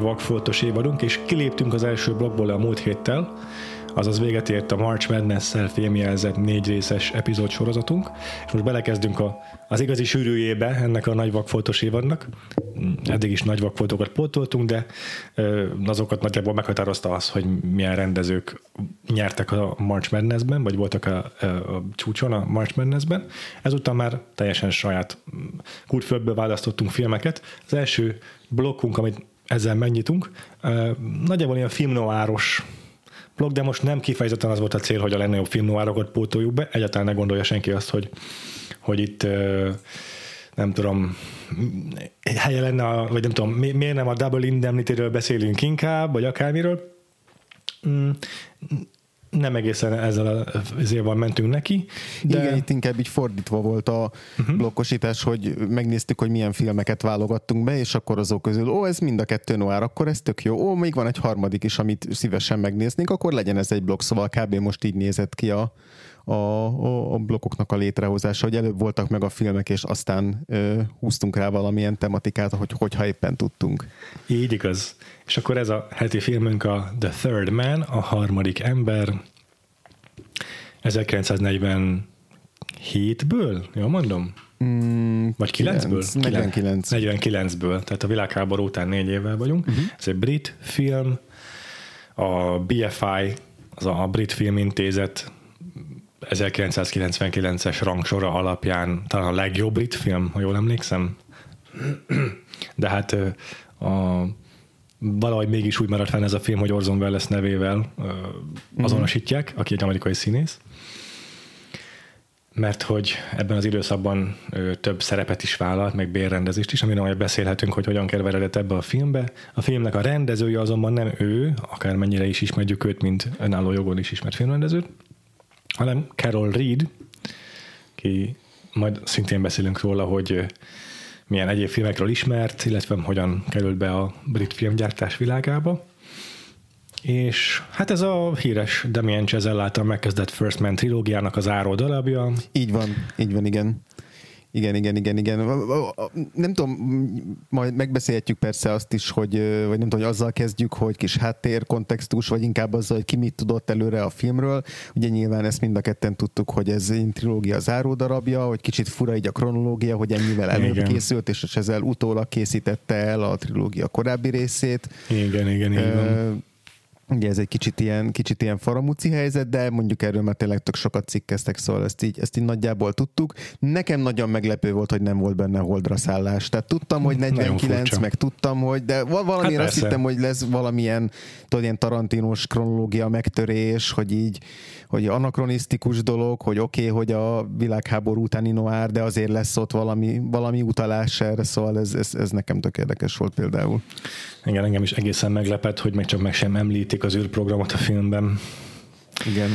Nagy vakfoltos évadunk, és kiléptünk az első blokkból a múlt héttel, azaz véget ért a March Madness-szel filmjelzett négy részes epizód sorozatunk, és most belekezdünk a, az igazi sűrűjébe ennek a nagy vakfoltos évadnak. Eddig is nagy vakfoltokat pótoltunk, de ö, azokat nagyjából meghatározta az, hogy milyen rendezők nyertek a March Madness-ben, vagy voltak a, a, csúcson a March Madness-ben. Ezután már teljesen saját kultföldből választottunk filmeket. Az első blokkunk, amit ezzel megnyitunk, nagyjából ilyen filmnoáros blog, de most nem kifejezetten az volt a cél, hogy a legnagyobb filmnoárokat pótoljuk be. Egyáltalán ne gondolja senki azt, hogy, hogy itt nem tudom, helye lenne, a, vagy nem tudom, miért nem a Double Indemnity-ről beszélünk inkább, vagy akármiről. Nem egészen ezzel az évvel mentünk neki. De... Igen, itt inkább így fordítva volt a uh-huh. blokkosítás, hogy megnéztük, hogy milyen filmeket válogattunk be, és akkor azok közül, ó, ez mind a kettő noir, akkor ez tök jó. Ó, még van egy harmadik is, amit szívesen megnéznénk, akkor legyen ez egy blokk, szóval kb. most így nézett ki a, a, a, a blokkoknak a létrehozása, hogy előbb voltak meg a filmek, és aztán ö, húztunk rá valamilyen tematikát, hogy, hogyha éppen tudtunk. Így igaz. És akkor ez a heti filmünk a The Third Man, a harmadik ember, 1947-ből, jól mondom? Mm, Vagy 9-ből? 49. 49-ből, tehát a világháború után négy évvel vagyunk. Uh-huh. Ez egy brit film, a BFI, az a Brit Filmintézet 1999-es rangsora alapján talán a legjobb brit film, ha jól emlékszem. De hát a, valahogy mégis úgy maradt fenn ez a film, hogy Orson Welles nevével azonosítják, aki egy amerikai színész. Mert hogy ebben az időszakban több szerepet is vállalt, meg bérrendezést is, amiről majd beszélhetünk, hogy hogyan keveredett ebbe a filmbe. A filmnek a rendezője azonban nem ő, akármennyire is ismerjük őt, mint önálló jogon is ismert filmrendezőt, hanem Carol Reed, ki majd szintén beszélünk róla, hogy milyen egyéb filmekről ismert, illetve hogyan került be a brit filmgyártás világába. És hát ez a híres Damien Chazelle által megkezdett First Man trilógiának az áró darabja. Így van, így van, igen. Igen, igen, igen, igen. Nem tudom, majd megbeszélhetjük persze azt is, hogy, vagy nem tudom, hogy azzal kezdjük, hogy kis háttér, kontextus, vagy inkább azzal, hogy ki mit tudott előre a filmről. Ugye nyilván ezt mind a ketten tudtuk, hogy ez egy trilógia záró darabja, hogy kicsit fura így a kronológia, hogy ennyivel előbb igen. készült, és ezzel utólag készítette el a trilógia korábbi részét. Igen, igen, igen. Ugye ez egy kicsit ilyen, kicsit ilyen faramúci helyzet, de mondjuk erről már tényleg tök sokat cikkeztek, szóval ezt így, ezt így nagyjából tudtuk. Nekem nagyon meglepő volt, hogy nem volt benne holdra szállás. Tehát tudtam, hogy 49, meg tudtam, hogy, de valami hát azt hittem, hogy lesz valamilyen, tudod, ilyen tarantinos kronológia megtörés, hogy így, hogy anakronisztikus dolog, hogy oké, okay, hogy a világháború utáni noár, de azért lesz ott valami, valami utalás erre, szóval ez, ez, ez nekem tök érdekes volt például. Igen, engem is egészen meglepett, hogy még csak meg sem említik az űrprogramot a filmben. Igen.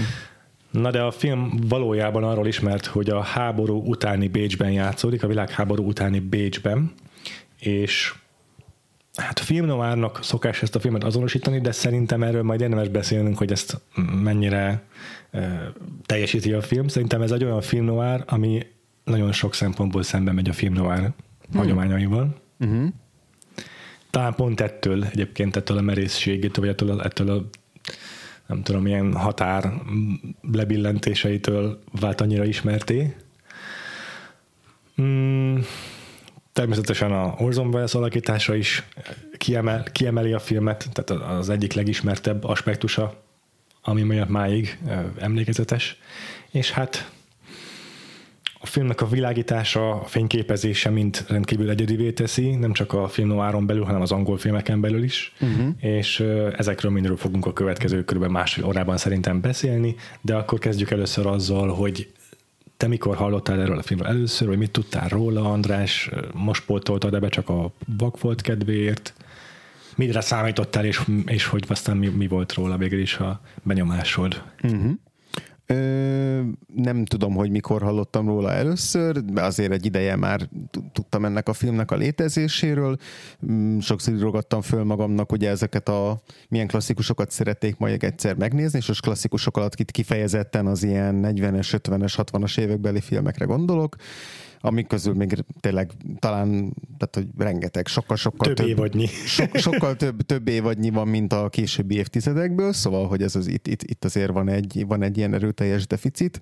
Na de a film valójában arról ismert, hogy a háború utáni Bécsben játszódik, a világháború utáni Bécsben, és hát a filmnoárnak szokás ezt a filmet azonosítani, de szerintem erről majd érdemes beszélnünk, hogy ezt mennyire e, teljesíti a film. Szerintem ez egy olyan filmnoár, ami nagyon sok szempontból szembe megy a filmnoár hmm. hagyományaival. Uh-huh talán pont ettől egyébként ettől a merészségétől, vagy ettől, a, ettől a nem tudom, ilyen határ lebillentéseitől vált annyira ismerté. Mm, természetesen a Orson Welles alakítása is kiemel, kiemeli a filmet, tehát az egyik legismertebb aspektusa, ami miatt máig emlékezetes. És hát a filmnek a világítása, a fényképezése mind rendkívül egyedivé teszi, nem csak a film noáron belül, hanem az angol filmeken belül is, uh-huh. és ezekről mindről fogunk a következő kb. másfél órában szerintem beszélni, de akkor kezdjük először azzal, hogy te mikor hallottál erről a filmről először, vagy mit tudtál róla, András? Most pótoltad be csak a vakfolt kedvéért? Mire számítottál, és, és hogy aztán mi, mi volt róla végül is a benyomásod? Uh-huh. Ö, nem tudom, hogy mikor hallottam róla először, de azért egy ideje már tudtam ennek a filmnek a létezéséről. Mm, sokszor írogattam föl magamnak, hogy ezeket a milyen klasszikusokat szerették majd egyszer megnézni, és az klasszikusok alatt kifejezetten az ilyen 40-es, 50-es, 60-as évekbeli filmekre gondolok amik közül még tényleg talán, tehát hogy rengeteg, sokkal-sokkal több, több évadnyi. So, sokkal több, több évadnyi van, mint a későbbi évtizedekből, szóval, hogy ez az, itt, itt, itt azért van egy, van egy ilyen erőteljes deficit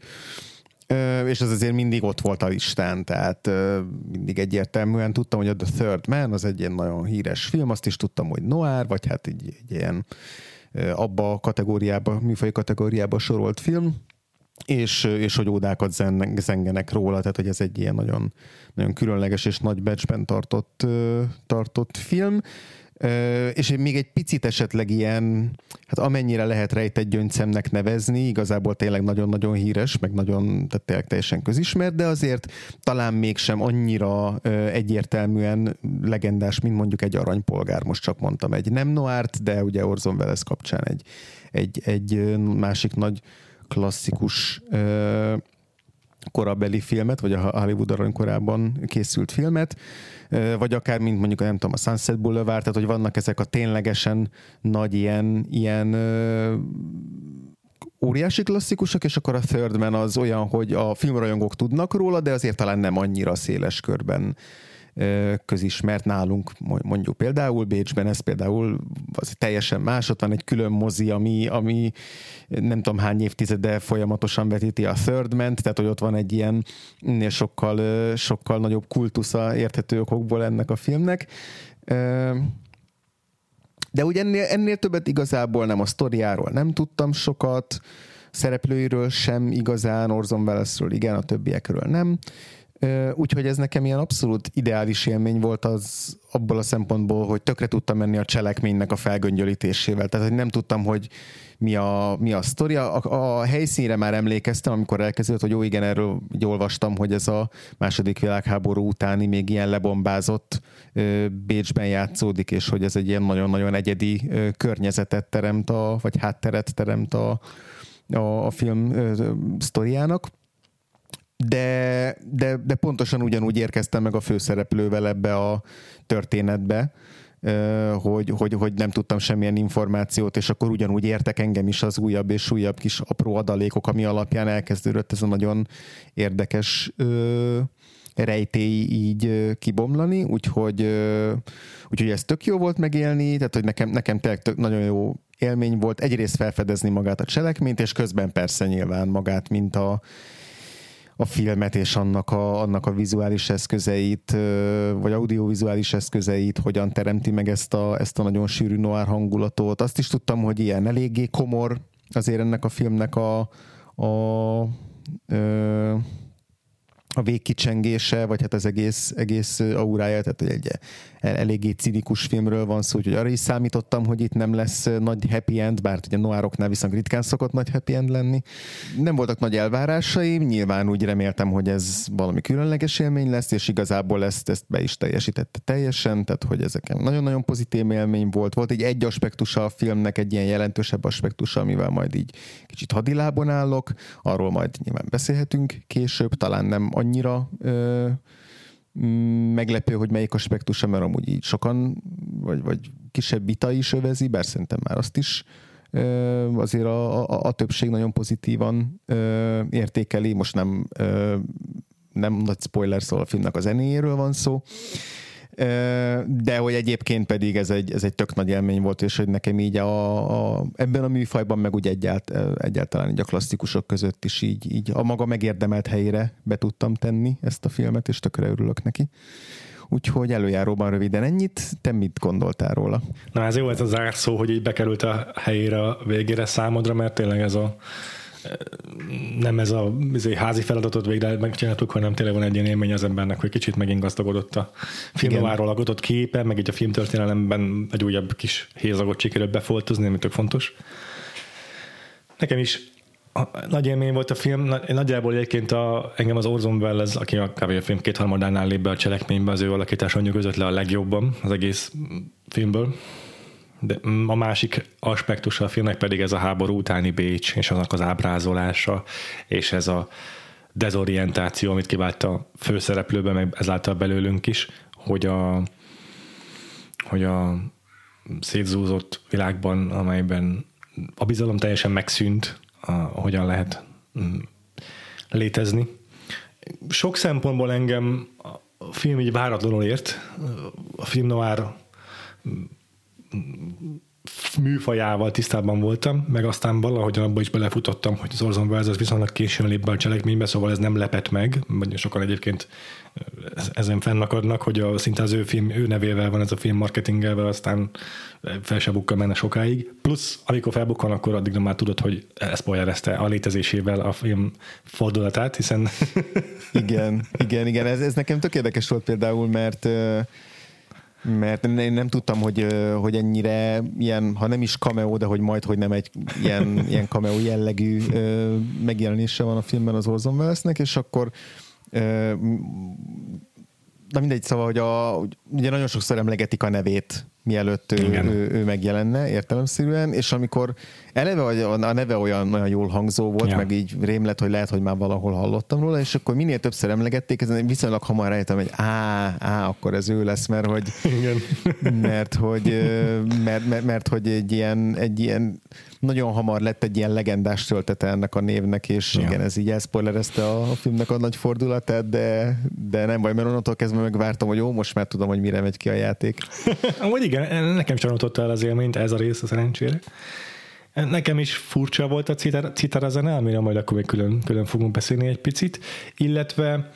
és ez azért mindig ott volt a listán, tehát mindig egyértelműen tudtam, hogy a The Third Man az egy ilyen nagyon híres film, azt is tudtam, hogy noir, vagy hát egy, egy ilyen abba a kategóriába, műfaj kategóriába sorolt film, és, és hogy ódákat zen, zengenek róla, tehát hogy ez egy ilyen nagyon, nagyon különleges és nagy becsben tartott, tartott film. És még egy picit esetleg ilyen, hát amennyire lehet rejtett gyöngyszemnek nevezni, igazából tényleg nagyon-nagyon híres, meg nagyon, tehát tényleg teljesen közismert, de azért talán mégsem annyira egyértelműen legendás, mint mondjuk egy aranypolgár, most csak mondtam egy nem noárt, de ugye Orson Welles kapcsán egy, egy, egy másik nagy klasszikus ö, korabeli filmet, vagy a Hollywood aranykorában készült filmet, vagy akár, mint mondjuk, nem tudom, a Sunset Boulevard, tehát hogy vannak ezek a ténylegesen nagy ilyen, ilyen ö, óriási klasszikusok, és akkor a Third Man az olyan, hogy a filmrajongók tudnak róla, de azért talán nem annyira széles körben közismert nálunk, mondjuk például Bécsben, ez például az teljesen más, ott van egy külön mozi, ami, ami nem tudom hány évtizede folyamatosan vetíti a Third Man, tehát hogy ott van egy ilyen sokkal, sokkal nagyobb kultusza érthető okokból ennek a filmnek. De ugye ennél, ennél többet igazából nem a sztoriáról nem tudtam sokat, szereplőiről sem igazán, Orson Wellesről igen, a többiekről nem. Úgyhogy ez nekem ilyen abszolút ideális élmény volt az abból a szempontból, hogy tökre tudtam menni a cselekménynek a felgöngyölítésével. Tehát, hogy nem tudtam, hogy mi a, mi a sztori. A, a helyszínre már emlékeztem, amikor elkezdődött, hogy jó, igen, erről így olvastam, hogy ez a második világháború utáni még ilyen lebombázott ö, Bécsben játszódik, és hogy ez egy ilyen nagyon-nagyon egyedi ö, környezetet teremt, a, vagy hátteret teremt a, a, a film ö, sztoriának de, de, de pontosan ugyanúgy érkeztem meg a főszereplővel ebbe a történetbe, hogy, hogy, hogy nem tudtam semmilyen információt, és akkor ugyanúgy értek engem is az újabb és újabb kis apró adalékok, ami alapján elkezdődött ez a nagyon érdekes ö, rejtély így kibomlani, úgyhogy, úgyhogy ez tök jó volt megélni, tehát hogy nekem, nekem tényleg tök, nagyon jó élmény volt egyrészt felfedezni magát a cselekményt, és közben persze nyilván magát, mint a, a filmet és annak a, annak a vizuális eszközeit, vagy audiovizuális eszközeit, hogyan teremti meg ezt a, ezt a nagyon sűrű noir hangulatot. Azt is tudtam, hogy ilyen eléggé komor azért ennek a filmnek a, a, a a végkicsengése, vagy hát az egész, egész aurája, tehát egy eléggé cinikus filmről van szó, úgyhogy arra is számítottam, hogy itt nem lesz nagy happy end, bár ugye noároknál viszont ritkán szokott nagy happy end lenni. Nem voltak nagy elvárásaim, nyilván úgy reméltem, hogy ez valami különleges élmény lesz, és igazából ezt, ezt be is teljesítette teljesen, tehát hogy ezeken nagyon-nagyon pozitív élmény volt. Volt egy egy aspektusa a filmnek, egy ilyen jelentősebb aspektusa, amivel majd így kicsit hadilában állok, arról majd nyilván beszélhetünk később, talán nem annyira ö, meglepő, hogy melyik aspektusa, mert amúgy így sokan, vagy, vagy kisebb vita is övezi, bár szerintem már azt is azért a, a, a többség nagyon pozitívan értékeli, most nem, nem nagy spoiler szól a filmnek a zenéjéről van szó, de hogy egyébként pedig ez egy, ez egy tök nagy élmény volt, és hogy nekem így a, a, ebben a műfajban, meg úgy egyált, egyáltalán így a klasszikusok között is így, így a maga megérdemelt helyére be tudtam tenni ezt a filmet, és tökre örülök neki. Úgyhogy előjáróban röviden ennyit. Te mit gondoltál róla? Na ez jó ez a zárszó, hogy így bekerült a helyére a végére számodra, mert tényleg ez a nem ez a ez egy házi feladatot végre megcsináltuk, hanem tényleg van egy ilyen élmény az embernek, hogy kicsit megint gazdagodott a filmnováról alkotott képe, meg így a filmtörténelemben egy újabb kis hézagot sikerült befoltozni, ami tök fontos. Nekem is nagy élmény volt a film, nagyjából egyébként a, engem az Orson Welles, aki a kb. a film kétharmadánál lép be a cselekménybe, az ő alakítás nyugodott le a legjobban az egész filmből. De a másik aspektusa a filmnek pedig ez a háború utáni Bécs, és annak az ábrázolása, és ez a dezorientáció, amit kivált a főszereplőben, meg ezáltal belőlünk is, hogy a, hogy a szétzúzott világban, amelyben a bizalom teljesen megszűnt, a, hogyan lehet mm, létezni. Sok szempontból engem a film így váratlanul ért. A film noir műfajával tisztában voltam, meg aztán valahogy abba is belefutottam, hogy az Orson Welles az viszonylag későn lép be a cselekménybe, szóval ez nem lepett meg, vagy sokan egyébként ezen fennakadnak, hogy a, szinte az ő film, ő nevével van ez a film marketingelve, aztán fel se bukkan menne sokáig. Plusz, amikor felbukkan, akkor addig már tudod, hogy spoilerezte a létezésével a film fordulatát, hiszen... igen, igen, igen, ez, ez nekem tök érdekes volt például, mert mert én nem tudtam, hogy, hogy ennyire ilyen, ha nem is cameo, de hogy majd, hogy nem egy ilyen, ilyen cameo jellegű megjelenése van a filmben az Orson Wellesnek, és akkor na mindegy, szóval, hogy a, ugye nagyon sokszor emlegetik a nevét, mielőtt ő, ő, ő megjelenne értelemszerűen, és amikor eleve a neve olyan, olyan jól hangzó volt, ja. meg így rém lett, hogy lehet, hogy már valahol hallottam róla, és akkor minél többször emlegették, ezen viszonylag hamar rájöttem, hogy á, á, akkor ez ő lesz, mert hogy, Igen. mert, hogy, mert, mert, mert, hogy egy ilyen, egy ilyen nagyon hamar lett egy ilyen legendás töltete ennek a névnek, és ja. igen, ez így elszpoilerezte a, a filmnek a nagy fordulatát, de, de nem baj, mert onnantól kezdve megvártam, hogy jó, most már tudom, hogy mire megy ki a játék. Amúgy igen, nekem csalódott el az élményt, ez a rész a szerencsére. Nekem is furcsa volt a citara zene, amire majd akkor még külön, külön fogunk beszélni egy picit, illetve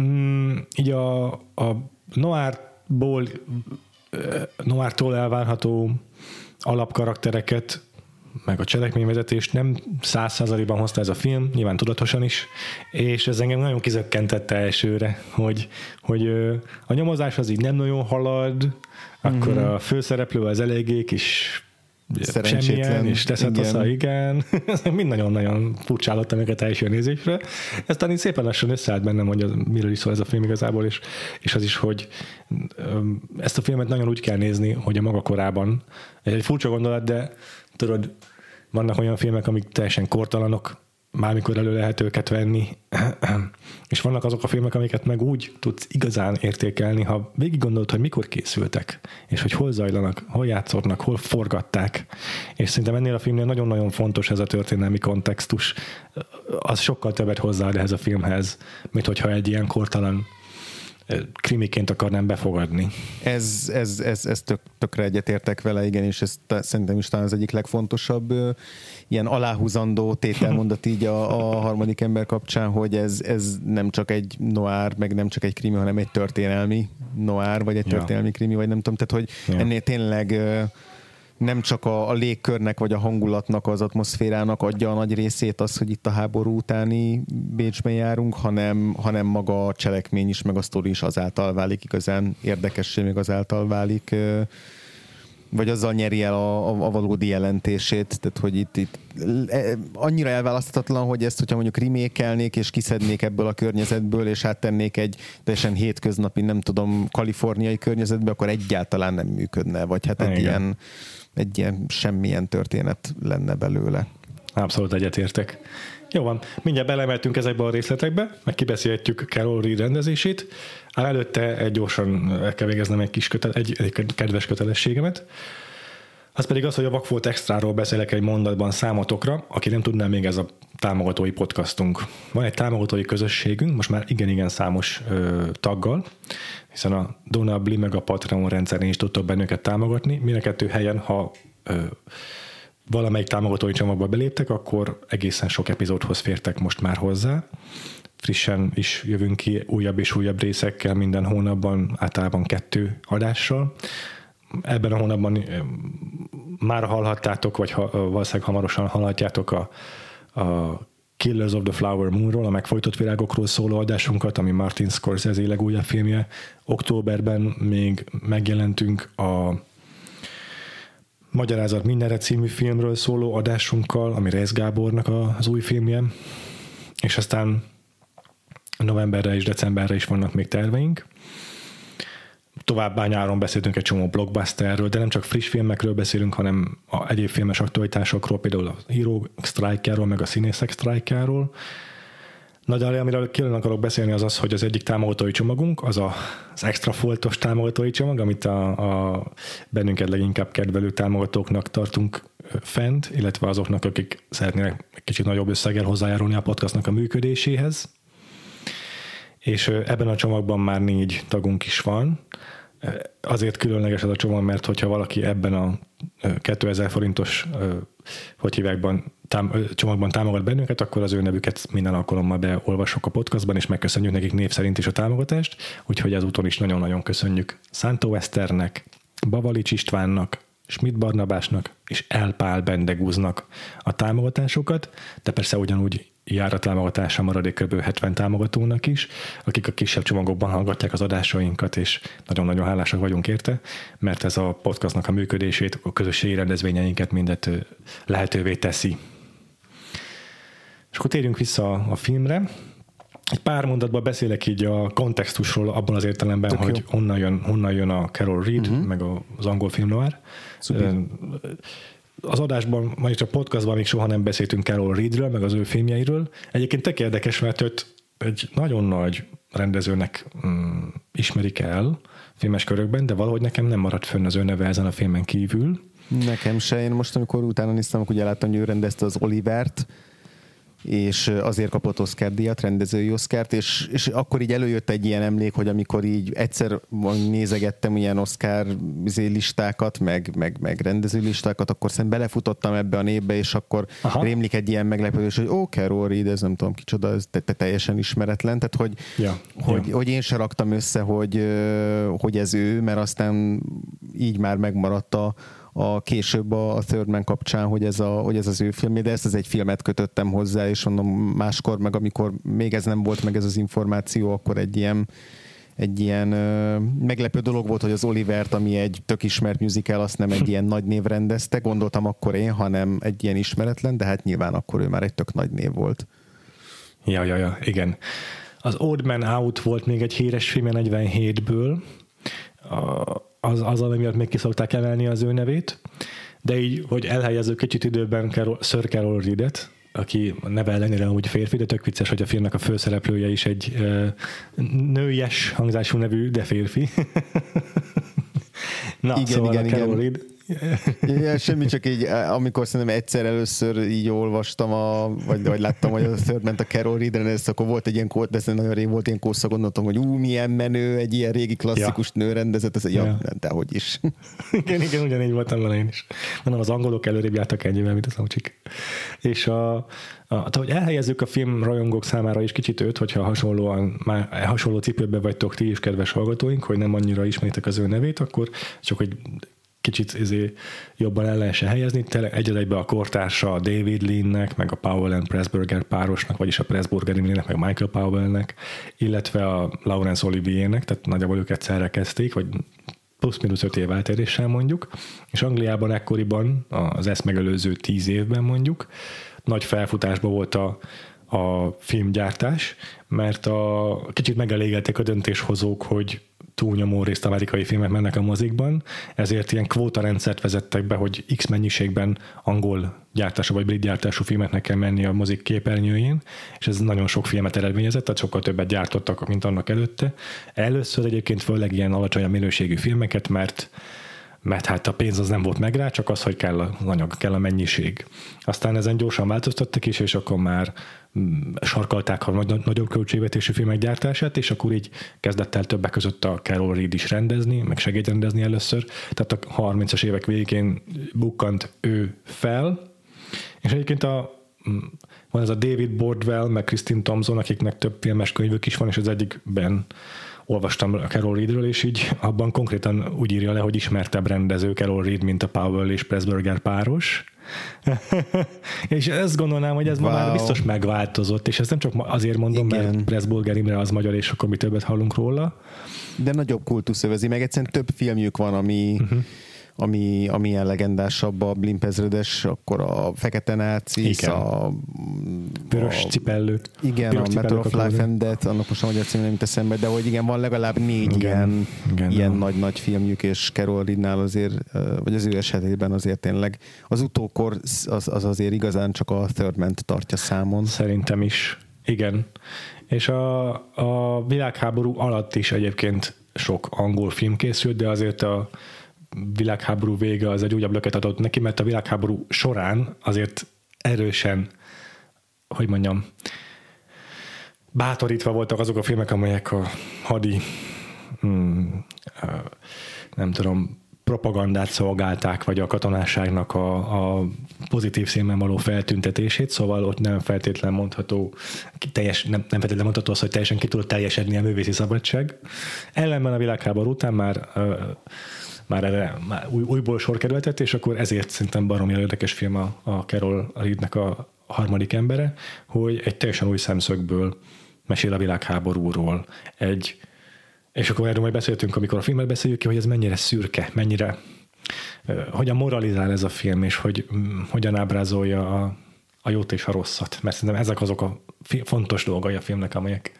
mm, így a, a Noárból Noártól elvárható alapkaraktereket meg a cselekményvezetést nem száz százalékban hozta ez a film, nyilván tudatosan is, és ez engem nagyon kizökkentette elsőre, hogy, hogy a nyomozás az így nem nagyon halad, akkor mm-hmm. a főszereplő az eléggé kis semmilyen, és teszed igen. igen. Mind nagyon-nagyon furcsálottam őket első nézésre. Ez talán szépen lassan összeállt bennem, hogy az, miről is szól ez a film igazából, és, és az is, hogy ezt a filmet nagyon úgy kell nézni, hogy a maga korában, ez egy furcsa gondolat, de tudod, vannak olyan filmek, amik teljesen kortalanok, mármikor elő lehet őket venni, és vannak azok a filmek, amiket meg úgy tudsz igazán értékelni, ha végig gondolod, hogy mikor készültek, és hogy hol zajlanak, hol játszottak, hol forgatták, és szerintem ennél a filmnél nagyon-nagyon fontos ez a történelmi kontextus, az sokkal többet hozzáad ehhez a filmhez, mint hogyha egy ilyen kortalan krimiként akarnám befogadni. Ez, ez, ez, ez tök, tökre egyetértek vele, igen, és ez szerintem is talán az egyik legfontosabb ilyen aláhúzandó tételmondat így a, a harmadik ember kapcsán, hogy ez, ez nem csak egy noár, meg nem csak egy krimi, hanem egy történelmi noár, vagy egy történelmi ja. krimi, vagy nem tudom, tehát hogy ja. ennél tényleg nem csak a, a légkörnek vagy a hangulatnak, az atmoszférának adja a nagy részét az, hogy itt a háború utáni Bécsben járunk, hanem, hanem maga a cselekmény is, meg a sztori is azáltal válik igazán érdekessé, még azáltal válik vagy azzal nyeri el a, a, a valódi jelentését, tehát hogy itt, itt annyira elválaszthatatlan, hogy ezt, hogyha mondjuk rimékelnék és kiszednék ebből a környezetből, és áttennék egy teljesen hétköznapi, nem tudom, kaliforniai környezetbe, akkor egyáltalán nem működne, vagy hát egy ilyen egy ilyen semmilyen történet lenne belőle. Abszolút egyetértek. Jó van, mindjárt belemeltünk ezekbe a részletekbe, meg kibeszélhetjük Carol Reed rendezését. Ám előtte egy gyorsan el kell végeznem egy kis köte- egy, egy kedves kötelességemet. Az pedig az, hogy a Vakfolt Extráról beszélek egy mondatban számotokra, aki nem tudná még ez a támogatói podcastunk. Van egy támogatói közösségünk, most már igen-igen számos ö, taggal, hiszen a Donabli meg a Patreon rendszerén is tudtok bennünket támogatni. Mind a kettő helyen, ha ö, valamelyik támogatói csomagba beléptek, akkor egészen sok epizódhoz fértek most már hozzá. Frissen is jövünk ki újabb és újabb részekkel minden hónapban, általában kettő adással. Ebben a hónapban már hallhattátok, vagy ha, valószínűleg hamarosan hallhatjátok a a Killers of the Flower Moonról, a megfojtott virágokról szóló adásunkat, ami Martin Scorsese legújabb filmje. Októberben még megjelentünk a Magyarázat mindenre című filmről szóló adásunkkal, ami Rész Gábornak az új filmje, és aztán novemberre és decemberre is vannak még terveink. Továbbá nyáron beszéltünk egy csomó blockbusterről, de nem csak friss filmekről beszélünk, hanem a egyéb filmes aktualitásokról, például a író sztrájkáról, meg a színészek sztrájkáról. Nagy amiről külön akarok beszélni, az az, hogy az egyik támogatói csomagunk, az a, az extra foltos támogatói csomag, amit a, a bennünket leginkább kedvelő támogatóknak tartunk fent, illetve azoknak, akik szeretnének egy kicsit nagyobb összeggel hozzájárulni a podcastnak a működéséhez és ebben a csomagban már négy tagunk is van. Azért különleges ez a csomag, mert hogyha valaki ebben a 2000 forintos hogy hívják, tám, csomagban támogat bennünket, akkor az ő nevüket minden alkalommal beolvasok a podcastban, és megköszönjük nekik név szerint is a támogatást, úgyhogy ezúton is nagyon-nagyon köszönjük Szántó Eszternek, Bavalics Istvánnak, Schmidt Barnabásnak és Elpál Bendegúznak a támogatásokat, de persze ugyanúgy jár a támogatása maradék kb. 70 támogatónak is, akik a kisebb csomagokban hallgatják az adásainkat, és nagyon-nagyon hálásak vagyunk érte, mert ez a podcastnak a működését, a közösségi rendezvényeinket mindet lehetővé teszi. És akkor térjünk vissza a filmre. Egy pár mondatban beszélek így a kontextusról abban az értelemben, Tök hogy honnan jön, honnan jön a Carol Reed, uh-huh. meg az angol film noir. Az adásban, vagy a podcastban még soha nem beszéltünk Carol Reedről, meg az ő filmjeiről. Egyébként tök érdekes, mert őt egy nagyon nagy rendezőnek mm, ismerik el filmes körökben, de valahogy nekem nem maradt fönn az ő neve ezen a filmen kívül. Nekem se. Én most, amikor utána néztem, akkor ugye láttam, hogy ő rendezte az Olivert, és azért kapott Oscar díjat, rendezői Oscárt, és, és akkor így előjött egy ilyen emlék, hogy amikor így egyszer nézegettem ilyen Oscar izé listákat, meg, meg, meg rendező listákat, akkor szerintem belefutottam ebbe a névbe, és akkor Aha. rémlik egy ilyen meglepődés, hogy ó, oh, Carol Reed, ez nem tudom kicsoda, ez te, te teljesen ismeretlen, tehát hogy, ja, hogy, ja. hogy én se raktam össze, hogy, hogy ez ő, mert aztán így már megmaradt a, a később a, Third Man kapcsán, hogy ez, a, hogy ez az ő filmje, de ezt az egy filmet kötöttem hozzá, és mondom máskor meg, amikor még ez nem volt meg ez az információ, akkor egy ilyen egy ilyen ö, meglepő dolog volt, hogy az Olivert, ami egy tök ismert musical, azt nem egy ilyen nagy név rendezte, gondoltam akkor én, hanem egy ilyen ismeretlen, de hát nyilván akkor ő már egy tök nagy név volt. Ja, ja, ja, igen. Az Old Man Out volt még egy híres film 47-ből, az, az, ami miatt még ki szokták emelni az ő nevét, de így, hogy elhelyezzük kicsit időben Carol, Sir Carol Reedet, aki neve ellenére úgy férfi, de tök vicces, hogy a filmnek a főszereplője is egy uh, nőies hangzású nevű, de férfi. Na, igen, szóval igen, a Carol igen. Reed, Ja, semmi, csak így, amikor szerintem egyszer először így olvastam, a, vagy, vagy láttam, hogy az ment a Carol Reed ez akkor volt egy ilyen kód, de ez nagyon rég volt ilyen kószak, gondoltam, hogy ú, milyen menő, egy ilyen régi klasszikus ja. nő rendezett, ez, ja, ja. de hogy is. igen, igen, ugyanígy voltam vele én is. Nem, az angolok előrébb jártak ennyivel, mint az amcsik. És a, a, tehát, hogy elhelyezzük a film rajongók számára is kicsit őt, hogyha hasonlóan, már hasonló cipőbe vagytok ti is, kedves hallgatóink, hogy nem annyira ismeritek az ő nevét, akkor csak hogy kicsit izé jobban el lehessen helyezni. Tényleg egy egybe a kortársa a David Lean-nek, meg a Powell and Pressburger párosnak, vagyis a Pressburger nek meg Michael Powell-nek, illetve a Laurence Olivier-nek, tehát nagyjából ők egyszerre kezdték, vagy plusz-minusz öt év eltéréssel mondjuk, és Angliában ekkoriban, az ezt megelőző tíz évben mondjuk, nagy felfutásban volt a, a filmgyártás, mert a, kicsit megelégelték a döntéshozók, hogy túlnyomó részt amerikai filmek mennek a mozikban, ezért ilyen kvótarendszert vezettek be, hogy x mennyiségben angol gyártású vagy brit gyártású filmeknek kell menni a mozik képernyőjén, és ez nagyon sok filmet eredményezett, tehát sokkal többet gyártottak, mint annak előtte. Először egyébként főleg ilyen alacsony minőségű filmeket, mert mert hát a pénz az nem volt meg rá, csak az, hogy kell az anyag, kell a mennyiség. Aztán ezen gyorsan változtattak is, és akkor már mm, sarkalták a nagy, nagyobb költségvetésű filmek gyártását, és akkor így kezdett el többek között a Carol Reed is rendezni, meg segédrendezni először. Tehát a 30-as évek végén bukkant ő fel, és egyébként a mm, van ez a David Bordwell, meg Christine Thompson, akiknek több filmes könyvük is van, és az egyikben olvastam a Carol Reedről, és így abban konkrétan úgy írja le, hogy ismertebb rendező Carol Reed, mint a Powell és Pressburger páros, és ezt gondolnám, hogy ez wow. ma már biztos megváltozott, és ezt nem csak azért mondom, Igen. mert Pressburger Imre az magyar, és akkor mi többet hallunk róla. De nagyobb kultusz övezi, meg egyszerűen több filmjük van, ami uh-huh ami, ami ilyen legendásabb a Blimp ezredes, akkor a Fekete Náci, a... Vörös cipellők. Igen, a Metal of Life and Death, annak most a magyar cím nem eszembe, de hogy igen, van legalább négy igen, ilyen, igen, ilyen nagy-nagy filmjük, és Carol Ridnál azért, vagy az ő esetében azért tényleg az utókor az, az azért igazán csak a Third man tartja számon. Szerintem is. Igen. És a, a világháború alatt is egyébként sok angol film készült, de azért a világháború vége az egy újabb löket adott neki, mert a világháború során azért erősen, hogy mondjam, bátorítva voltak azok a filmek, amelyek a hadi hmm, nem tudom, propagandát szolgálták, vagy a katonásságnak a, a pozitív színben való feltüntetését, szóval ott nem feltétlen mondható, teljes, nem, nem feltétlen mondható az, hogy teljesen ki tudott teljesedni a művészi szabadság. Ellenben a világháború után már már erre már új, újból sor kerültett, és akkor ezért szerintem baromi érdekes film a, a Carol Reednek a harmadik embere, hogy egy teljesen új szemszögből mesél a világháborúról. Egy, és akkor erről majd beszéltünk, amikor a filmet beszéljük ki, hogy ez mennyire szürke, mennyire hogyan moralizál ez a film, és hogy hogyan ábrázolja a, a jót és a rosszat. Mert szerintem ezek azok a fontos dolgai a filmnek, amelyek,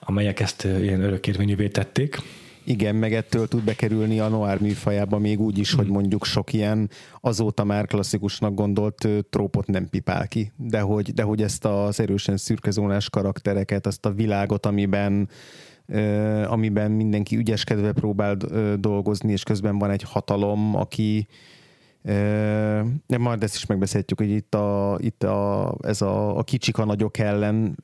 amelyek ezt ilyen örökérvényűvé tették. Igen, meg ettől tud bekerülni a noir műfajába még úgy is, hogy hmm. mondjuk sok ilyen azóta már klasszikusnak gondolt trópot nem pipál ki, de hogy, de hogy ezt az erősen szürkezónás karaktereket, azt a világot, amiben amiben mindenki ügyeskedve próbál dolgozni, és közben van egy hatalom, aki nem, majd ezt is megbeszéltük, hogy itt, a, itt a, ez a, a kicsik a nagyok ellen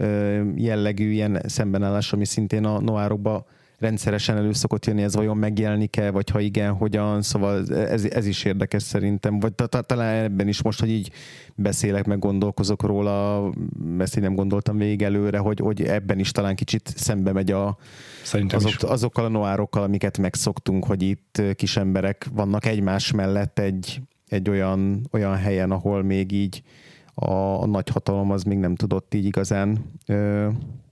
jellegű ilyen szembenállás, ami szintén a noárokba rendszeresen elő szokott jönni, ez vajon megjelenik-e, vagy ha igen, hogyan, szóval ez, ez is érdekes szerintem, vagy talán ebben is most, hogy így beszélek, meg gondolkozok róla, ezt én nem gondoltam végig előre, hogy, hogy ebben is talán kicsit szembe megy a, azok, azokkal a noárokkal, amiket megszoktunk, hogy itt kis emberek vannak egymás mellett egy, egy olyan, olyan helyen, ahol még így a, a nagy hatalom az még nem tudott így igazán ö, Mm,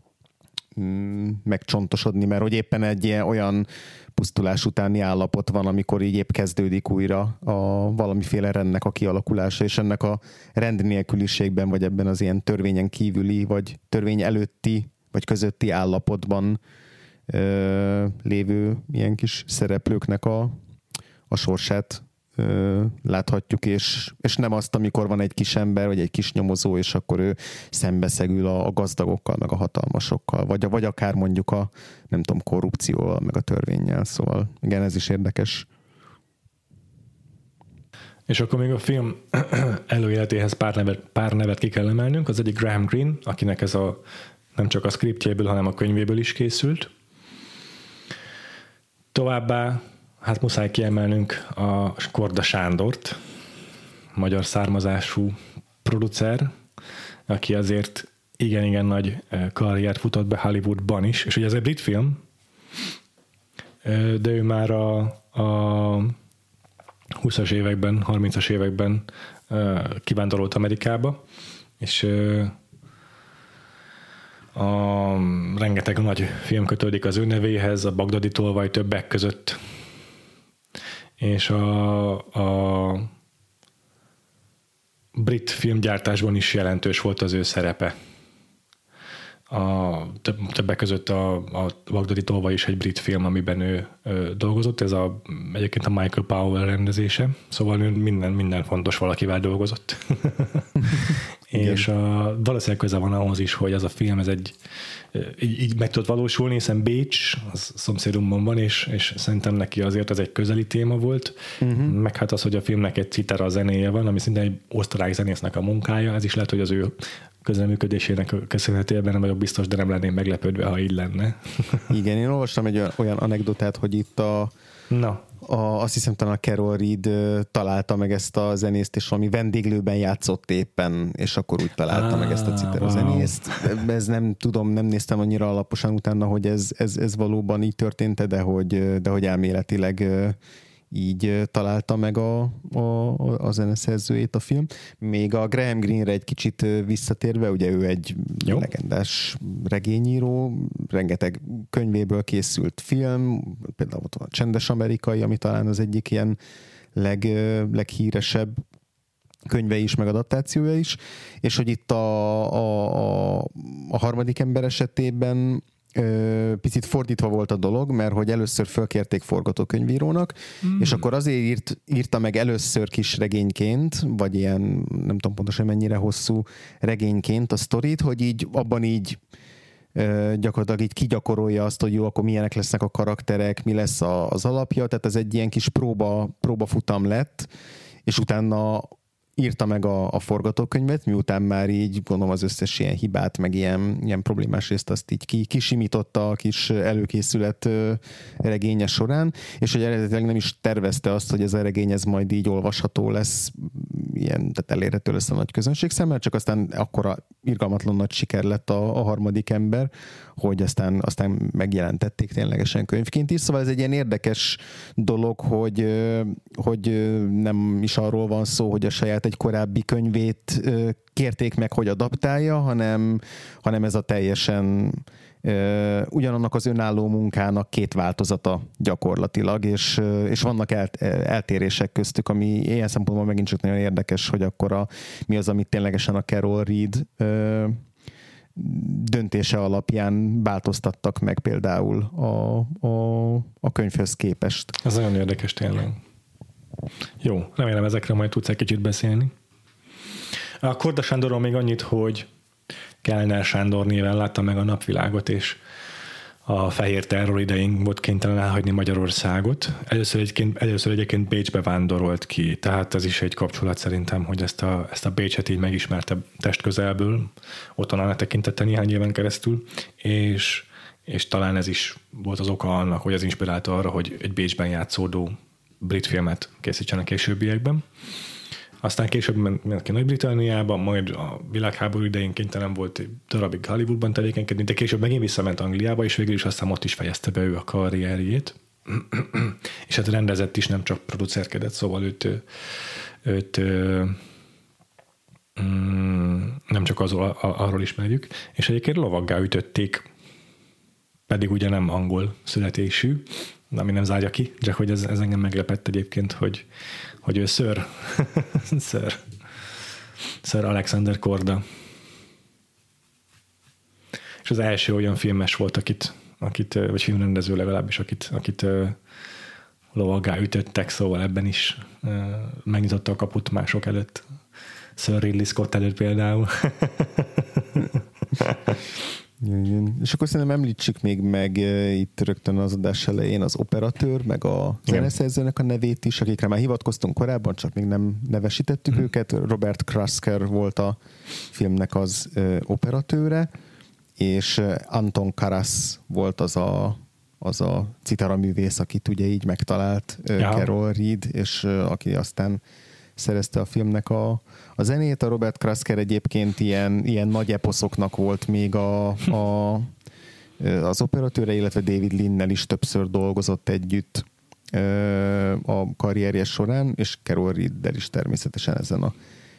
megcsontosodni, mert hogy éppen egy ilyen olyan pusztulás utáni állapot van, amikor így épp kezdődik újra a valamiféle rendnek a kialakulása, és ennek a rend nélküliségben, vagy ebben az ilyen törvényen kívüli, vagy törvény előtti, vagy közötti állapotban ö, lévő ilyen kis szereplőknek a, a sorsát láthatjuk, és, és nem azt, amikor van egy kis ember, vagy egy kis nyomozó, és akkor ő szembeszegül a, a gazdagokkal, meg a hatalmasokkal, vagy, vagy akár mondjuk a, nem tudom, korrupcióval, meg a törvényel, szóval igen, ez is érdekes. És akkor még a film előéletéhez pár nevet, pár nevet ki kell emelnünk. Az egyik Graham Greene, akinek ez a nem csak a skriptjéből, hanem a könyvéből is készült. Továbbá Hát muszáj kiemelnünk a Korda Sándort, magyar származású producer, aki azért igen-igen nagy karriert futott be Hollywoodban is, és ugye ez egy brit film, de ő már a, a 20-as években, 30-as években kivándorolt Amerikába, és a, rengeteg nagy film kötődik az ő nevéhez, a Bagdadi tolvaj többek között és a, a brit filmgyártásban is jelentős volt az ő szerepe. A, többek között a, a Bagdadi Tolva is egy brit film, amiben ő, ő dolgozott, ez a, egyébként a Michael Powell rendezése, szóval ő minden, minden fontos valakivel dolgozott. és a, valószínűleg köze van ahhoz is, hogy ez a film, ez egy így, így meg tudott valósulni, hiszen Bécs, az szomszédunkban van, és, és szerintem neki azért ez egy közeli téma volt, uh-huh. meg hát az, hogy a filmnek egy citera zenéje van, ami szinte egy osztrák zenésznek a munkája, ez is lehet, hogy az ő közleműködésének köszönhetően nem vagyok biztos, de nem lenném meglepődve, ha így lenne. Igen, én olvastam egy olyan, olyan anekdotát, hogy itt a, Na a, azt hiszem talán a Carol Reed találta meg ezt a zenészt, és valami vendéglőben játszott éppen, és akkor úgy találta ah, meg ezt a citer wow. zenészt. Ez nem tudom, nem néztem annyira alaposan utána, hogy ez, ez, ez valóban így történt de hogy, de hogy elméletileg így találta meg a, a, a zeneszerzőjét a film. Még a Graham Greenre egy kicsit visszatérve, ugye ő egy Jó. legendás regényíró, rengeteg könyvéből készült film, például ott van a Csendes Amerikai, ami talán az egyik ilyen leg, leghíresebb könyve is, meg adaptációja is, és hogy itt a, a, a, a harmadik ember esetében picit fordítva volt a dolog, mert hogy először fölkérték forgatókönyvírónak, mm. és akkor azért írt, írta meg először kis regényként, vagy ilyen, nem tudom pontosan mennyire hosszú regényként a sztorit, hogy így abban így gyakorlatilag így kigyakorolja azt, hogy jó, akkor milyenek lesznek a karakterek, mi lesz az alapja, tehát ez egy ilyen kis próba, próbafutam lett, és utána írta meg a, a forgatókönyvet, miután már így gondolom az összes ilyen hibát, meg ilyen, ilyen problémás részt azt így ki, kisimította a kis előkészület regénye során, és hogy eredetileg nem is tervezte azt, hogy ez a regény ez majd így olvasható lesz, ilyen, tehát elérhető lesz a nagy közönség szemmel, csak aztán akkora irgalmatlan nagy siker lett a, a harmadik ember, hogy aztán, aztán megjelentették ténylegesen könyvként is. Szóval ez egy ilyen érdekes dolog, hogy, hogy nem is arról van szó, hogy a saját egy korábbi könyvét kérték meg, hogy adaptálja, hanem, hanem ez a teljesen ugyanannak az önálló munkának két változata gyakorlatilag, és, és vannak el, eltérések köztük, ami ilyen szempontból megint csak nagyon érdekes, hogy akkor a, mi az, amit ténylegesen a Carol Reed döntése alapján változtattak meg például a, a, a könyvhöz képest. Ez nagyon érdekes tényleg. Jó, remélem ezekre majd tudsz egy kicsit beszélni. A Korda Sándorról még annyit, hogy Kellner Sándor néven látta meg a napvilágot, és a fehér terror idején volt kénytelen elhagyni Magyarországot. Először egyébként, először egyébként Bécsbe vándorolt ki, tehát ez is egy kapcsolat szerintem, hogy ezt a, ezt a Bécset így megismerte testközelből, otthon tekintette néhány éven keresztül, és, és talán ez is volt az oka annak, hogy ez inspirálta arra, hogy egy Bécsben játszódó brit filmet készítsenek későbbiekben. Aztán később ment ki Nagy-Britanniába, majd a világháború idején kénytelen volt egy darabig Hollywoodban tevékenykedni, de később megint visszament Angliába, és végül is aztán ott is fejezte be ő a karrierjét. és hát rendezett is, nem csak producerkedett, szóval őt, őt mm, nem csak az, arról ismerjük, és egyébként lovaggá ütötték, pedig ugye nem angol születésű, ami nem zárja ki, csak hogy ez, ez engem meglepett egyébként, hogy, hogy ő ször. ször. Ször Alexander Korda. És az első olyan filmes volt, akit, akit vagy filmrendező legalábbis, akit, akit lovaggá ütöttek, szóval ebben is megnyitotta a kaput mások előtt. Sir Ridley Scott előtt például. Igen. És akkor szerintem említsük még meg uh, itt rögtön az adás elején az operatőr, meg a zeneszerzőnek a nevét is, akikre már hivatkoztunk korábban, csak még nem nevesítettük mm. őket. Robert Krasker volt a filmnek az uh, operatőre, és uh, Anton Karas volt az a az a citaraművész, akit ugye így megtalált uh, ja. Carol Reed, és aki aztán szerezte a filmnek a, a zenét. A Robert Krasker egyébként ilyen, ilyen nagy eposzoknak volt még a, a, az operatőre, illetve David Linnel is többször dolgozott együtt a karrierje során, és Carol Riddel is természetesen ezen a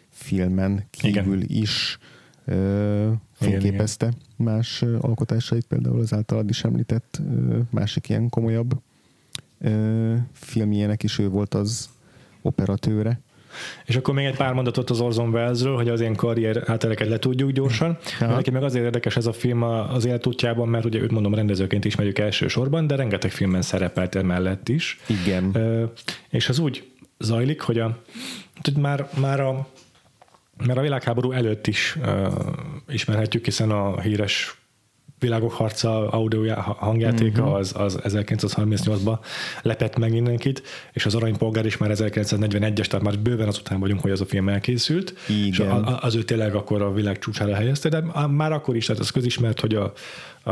filmen kívül igen. is fényképezte más alkotásait, például az általad is említett másik ilyen komolyabb filmjének is ő volt az operatőre. És akkor még egy pár mondatot az Orson Wellesről, hogy az én karrier hátereket le tudjuk gyorsan. Neki meg azért érdekes ez a film az életútjában, mert ugye őt mondom rendezőként ismerjük elsősorban, de rengeteg filmben szerepelt emellett is. Igen. És az úgy zajlik, hogy a, már, már a mert a világháború előtt is uh, ismerhetjük, hiszen a híres Világok harca audio hangjátéka uh-huh. az, az 1938-ban lepett meg mindenkit, és az Aranypolgár is már 1941-es, tehát már bőven azután vagyunk, hogy az a film elkészült, Igen. és az ő tényleg akkor a világ csúcsára helyezte, de már akkor is, tehát az közismert, hogy a, a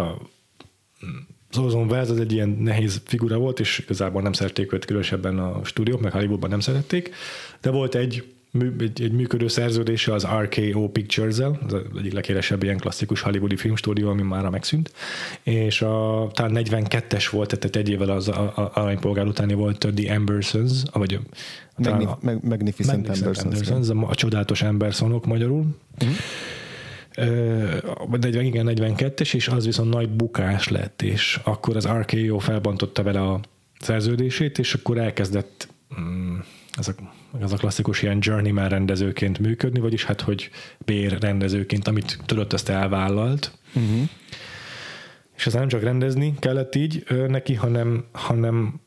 az Orson Welles az egy ilyen nehéz figura volt, és igazából nem szerették őt különösebben a stúdiók, meg Hollywoodban nem szerették, de volt egy egy, egy működő szerződése az RKO Pictures-el, az egyik leghíresebb ilyen klasszikus hollywoodi filmstúdió, ami már megszűnt, és a, talán 42-es volt, tehát egy évvel az aranypolgár utáni volt The Ambersons, vagy Magnif- a, Magnificent, Magnificent Ambersons. Ambersons a, a csodálatos Ambersonok magyarul. Uh-huh. Uh, igen, 42-es, és az viszont nagy bukás lett, és akkor az RKO felbontotta vele a szerződését, és akkor elkezdett mm, ez a, az a klasszikus ilyen journeyman rendezőként működni, vagyis hát, hogy bér rendezőként, amit tudott, azt elvállalt. Uh-huh. És ez nem csak rendezni kellett így neki, hanem, hanem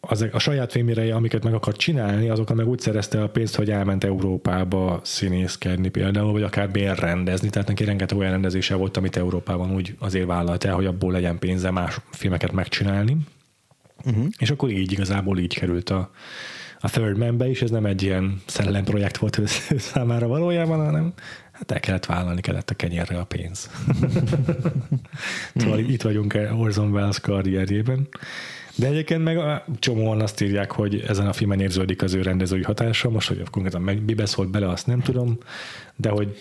az, a saját filmjére, amiket meg akar csinálni, azokkal meg úgy szerezte a pénzt, hogy elment Európába színészkedni például, vagy akár bérrendezni, tehát neki rengeteg olyan rendezése volt, amit Európában úgy azért vállalt el, hogy abból legyen pénze más filmeket megcsinálni. Uh-huh. És akkor így igazából így került a, a Third Man-be is, ez nem egy ilyen szellemprojekt volt ő számára valójában, hanem hát el kellett vállalni, kellett a kenyerre a pénz. szóval itt vagyunk Orson Welles karrierjében. De egyébként meg a csomóan azt írják, hogy ezen a filmen érződik az ő rendezői hatása. Most, hogy konkrétan meg mi beszólt bele, azt nem tudom, de hogy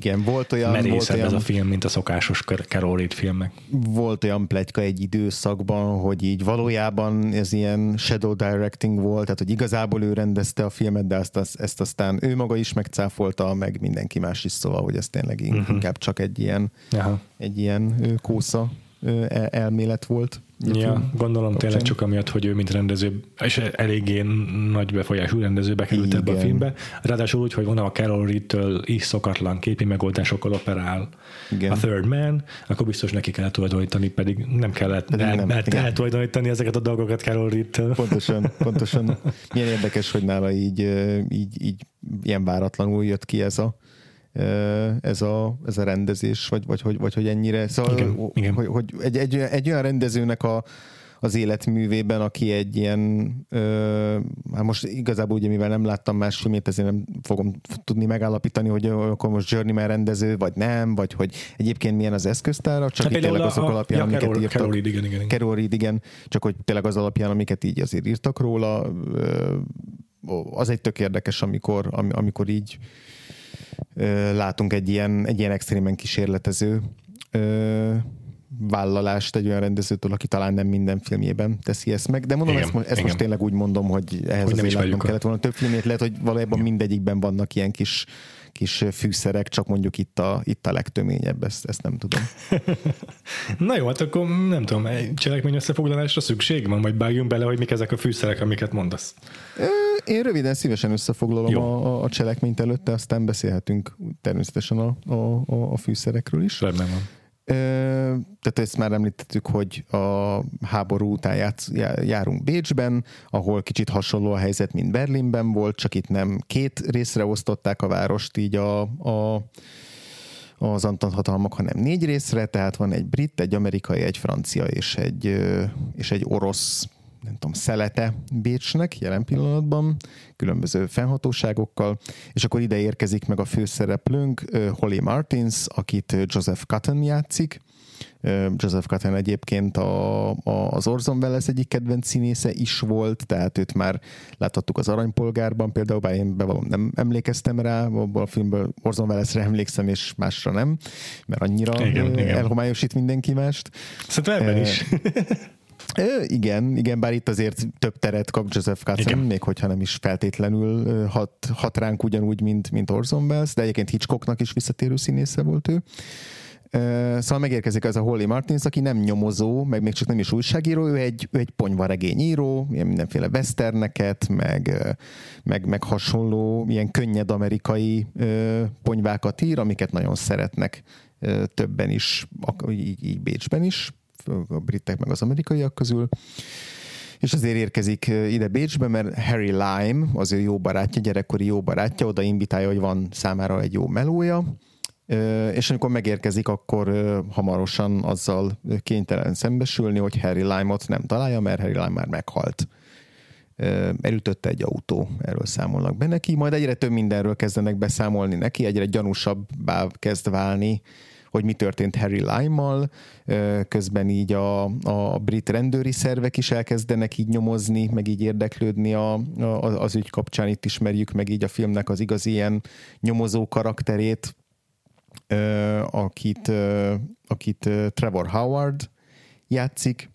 igen, volt olyan... Merészebb volt olyan, ez a film, mint a szokásos Carol Reed filmek. Volt olyan plegyka egy időszakban, hogy így valójában ez ilyen shadow directing volt, tehát hogy igazából ő rendezte a filmet, de ezt, ezt, ezt aztán ő maga is megcáfolta, meg mindenki más is, szóval, hogy ez tényleg uh-huh. inkább csak egy ilyen, Aha. egy ilyen kósza elmélet volt. Ja, gondolom kapcsán. tényleg csak amiatt, hogy ő mint rendező, és eléggé nagy befolyású rendező bekerült ebbe a filmbe. Ráadásul úgy, hogy van a Carol Reed-től is szokatlan képi megoldásokkal operál igen. a Third Man, akkor biztos neki kell tulajdonítani, pedig nem kellett el, nem, el, eltulajdonítani ezeket a dolgokat Carol Reed-től. Pontosan, pontosan. Milyen érdekes, hogy nála így, így, így ilyen váratlanul jött ki ez a ez a, ez a rendezés, vagy, vagy, vagy, vagy hogy ennyire, szóval, igen, igen. hogy, hogy egy, egy, egy olyan rendezőnek a, az életművében, aki egy ilyen, ö, hát most igazából ugye mivel nem láttam más filmét, ezért nem fogom tudni megállapítani, hogy akkor most Journeyman rendező, vagy nem, vagy hogy egyébként milyen az eszköztára, csak hát itt tényleg azok a, alapján, ja, amiket Carol, írtak. Carol Reed, igen, igen. Carol Reed, igen, csak hogy tényleg az alapján, amiket így azért írtak róla, ö, az egy tök érdekes, amikor, amikor így látunk egy ilyen, egy ilyen extrémen kísérletező vállalást egy olyan rendezőtől, aki talán nem minden filmjében teszi ezt meg. De mondom, igen, ezt, ezt most tényleg úgy mondom, hogy ehhez hogy azért látnom kellett volna több filmét. Lehet, hogy valójában igen. mindegyikben vannak ilyen kis kis fűszerek, csak mondjuk itt a, itt a legtöményebb, ezt, ezt nem tudom. Na jó, hát akkor nem tudom, egy cselekmény összefoglalásra szükség van, majd vágjunk bele, hogy mik ezek a fűszerek, amiket mondasz. Én röviden szívesen összefoglalom a, a cselekményt előtte, aztán beszélhetünk természetesen a, a, a fűszerekről is. Rendben van. Tehát ezt már említettük, hogy a háború után játsz, járunk Bécsben, ahol kicsit hasonló a helyzet, mint Berlinben volt, csak itt nem két részre osztották a várost így a, a az Antant hatalmak, hanem négy részre, tehát van egy brit, egy amerikai, egy francia és egy, és egy orosz nem tudom, szelete Bécsnek jelen pillanatban, különböző fennhatóságokkal, és akkor ide érkezik meg a főszereplőnk, Holly Martins, akit Joseph Cotton játszik, Joseph Cotton egyébként a, a, az Orson Welles egyik kedvenc színésze is volt, tehát őt már láthattuk az Aranypolgárban például, bár én bevallom nem emlékeztem rá, abban a filmből Orson Wellesre emlékszem, és másra nem, mert annyira igen, elhomályosít igen. mindenki mást. Szerintem ebben is. Ö, igen, igen, bár itt azért több teret kap Joseph Katzenberg, még hogyha nem is feltétlenül hat, hat ránk ugyanúgy, mint, mint Orson Welles, de egyébként Hitchcocknak is visszatérő színésze volt ő. Szóval megérkezik ez a Holly Martins, aki nem nyomozó, meg még csak nem is újságíró, ő egy, ő egy ponyvaregényíró, ilyen mindenféle westerneket, meg, meg, meg hasonló, ilyen könnyed amerikai ponyvákat ír, amiket nagyon szeretnek többen is, így, így Bécsben is a britek meg az amerikaiak közül. És azért érkezik ide Bécsbe, mert Harry Lime, az ő jó barátja, gyerekkori jó barátja, oda invitálja, hogy van számára egy jó melója, és amikor megérkezik, akkor hamarosan azzal kénytelen szembesülni, hogy Harry Lime-ot nem találja, mert Harry Lime már meghalt. Elütötte egy autó, erről számolnak be neki, majd egyre több mindenről kezdenek beszámolni neki, egyre gyanúsabbá kezd válni, hogy mi történt Harry Lime-mal, közben így a, a brit rendőri szervek is elkezdenek így nyomozni, meg így érdeklődni a, a, az ügy kapcsán, itt ismerjük meg így a filmnek az igazi ilyen nyomozó karakterét, akit, akit Trevor Howard játszik,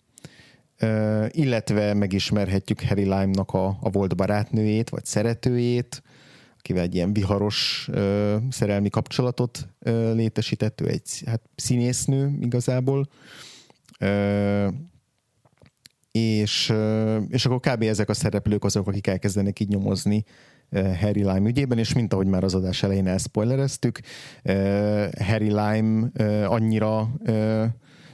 illetve megismerhetjük Harry Lime-nak a, a volt barátnőjét, vagy szeretőjét, akivel egy ilyen viharos ö, szerelmi kapcsolatot ö, létesített, ő egy hát, színésznő igazából, ö, és, ö, és akkor kb. ezek a szereplők azok, akik elkezdenek így nyomozni Harry Lime ügyében, és mint ahogy már az adás elején elspoilereztük, Harry Lime annyira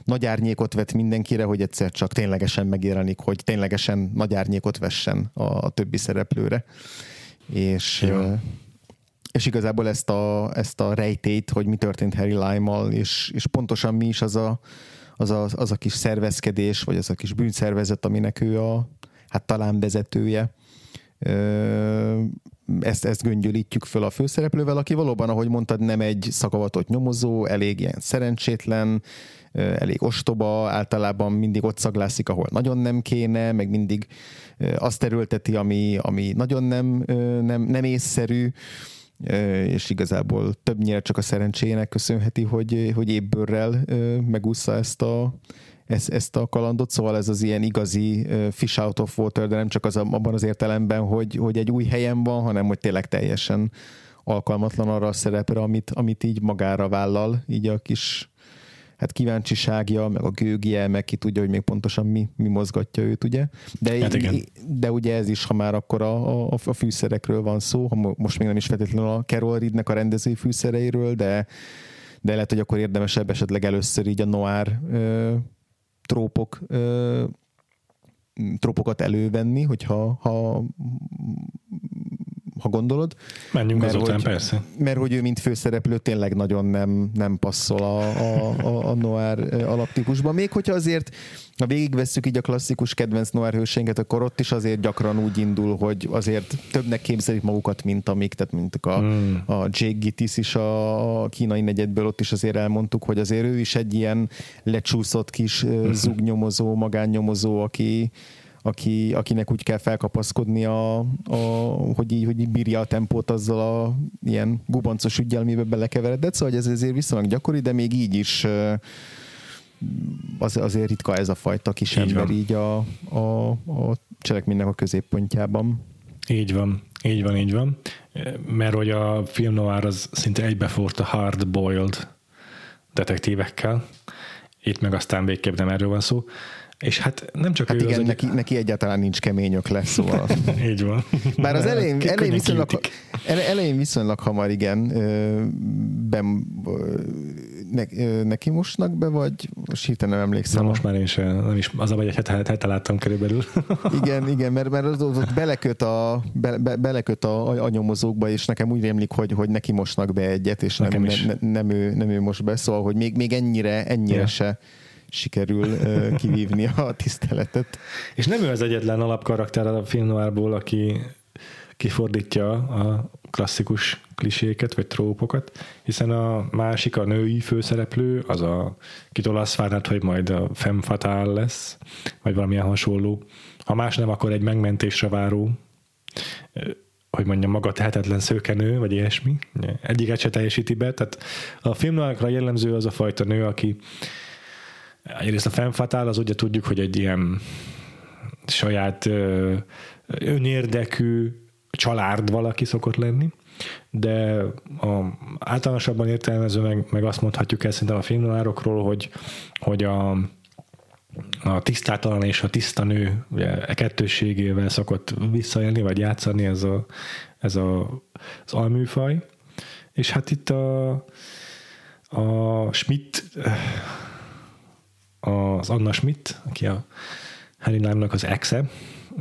nagy árnyékot vet mindenkire, hogy egyszer csak ténylegesen megjelenik, hogy ténylegesen nagy árnyékot vessen a, a többi szereplőre. És, Jó. és igazából ezt a, ezt a rejtét, hogy mi történt Harry Lime-mal, és, és pontosan mi is az a, az, a, az a kis szervezkedés, vagy az a kis bűnszervezet, aminek ő a hát talán vezetője, ezt, ezt göngyölítjük föl a főszereplővel, aki valóban, ahogy mondtad, nem egy szakavatott nyomozó, elég ilyen szerencsétlen, elég ostoba, általában mindig ott szaglászik, ahol nagyon nem kéne, meg mindig azt erőlteti, ami, ami nagyon nem, nem, nem észszerű, és igazából többnyire csak a szerencséjének köszönheti, hogy, hogy ébbőrrel megúszza ezt a, ezt, ezt a kalandot, szóval ez az ilyen igazi fish out of water, de nem csak az abban az értelemben, hogy, hogy egy új helyen van, hanem hogy tényleg teljesen alkalmatlan arra a szerepre, amit, amit így magára vállal, így a kis hát kíváncsiságja, meg a gőgje, meg ki tudja, hogy még pontosan mi, mi mozgatja őt, ugye? De, hát igen. de ugye ez is, ha már akkor a, a, a fűszerekről van szó, ha most még nem is feltétlenül a Carol Reednek a rendezői fűszereiről, de, de lehet, hogy akkor érdemesebb esetleg először így a noir ö, trópok ö, trópokat elővenni, hogyha ha ha gondolod. Menjünk mert azután, hogy, persze. Mert hogy ő, mint főszereplő, tényleg nagyon nem, nem passzol a, a, a, a noir alaptípusba. Még hogyha azért, ha végigvesszük így a klasszikus kedvenc noir hősénket, akkor ott is azért gyakran úgy indul, hogy azért többnek képzelik magukat, mint amik, tehát mint a, mm. a Jake Gittis is a kínai negyedből, ott is azért elmondtuk, hogy azért ő is egy ilyen lecsúszott kis mm-hmm. zugnyomozó, magánnyomozó, aki aki, akinek úgy kell felkapaszkodni, a, a, hogy, így, hogy így bírja a tempót azzal a ilyen gubancos ügyel, amiben belekeveredett, szóval ez azért viszonylag gyakori, de még így is az, azért ritka ez a fajta kis így ember van. így a, a, a cselekménynek a középpontjában. Így van, így van, így van. Mert hogy a film noir az szinte egybefort a hard-boiled detektívekkel, itt meg aztán végképp nem erről van szó. És hát nem csak hát ő igen, az, neki, neki egyáltalán nincs keményök lesz, szóval. Így van. Bár az elején, elején, viszonylag, elején viszonylag hamar igen, be, ne, neki mosnak be, vagy most hirtelen nem emlékszem. Na, most már én sem, nem is, az a vagy egy hete, hete láttam körülbelül. igen, igen, mert, mert az, az beleköt, a, be, be, beleköt a, a, nyomozókba, és nekem úgy rémlik, hogy, hogy neki mosnak be egyet, és nem, ne, ne, nem, ő, nem ő most be, szóval, hogy még, még ennyire, ennyire ja. se sikerül kivívni a tiszteletet. És nem ő az egyetlen alapkarakter a film noirból, aki kifordítja a klasszikus kliséket, vagy trópokat, hiszen a másik, a női főszereplő, az a várnád, hogy majd a femme fatale lesz, vagy valamilyen hasonló. Ha más nem, akkor egy megmentésre váró, hogy mondjam, maga tehetetlen szőkenő, vagy ilyesmi. Egyiket se teljesíti be, tehát a filmnálakra jellemző az a fajta nő, aki Egyrészt a fennfatál az ugye tudjuk, hogy egy ilyen saját önérdekű család valaki szokott lenni, de a, általánosabban értelmező meg, meg azt mondhatjuk el szerintem a filmnárokról, hogy, hogy a, a tisztátalan és a tiszta nő ugye, e kettőségével szokott visszaélni, vagy játszani ez, a, ez a, az alműfaj. És hát itt a, a Schmidt az Anna Schmidt, aki a Harry Lime-nak az exe.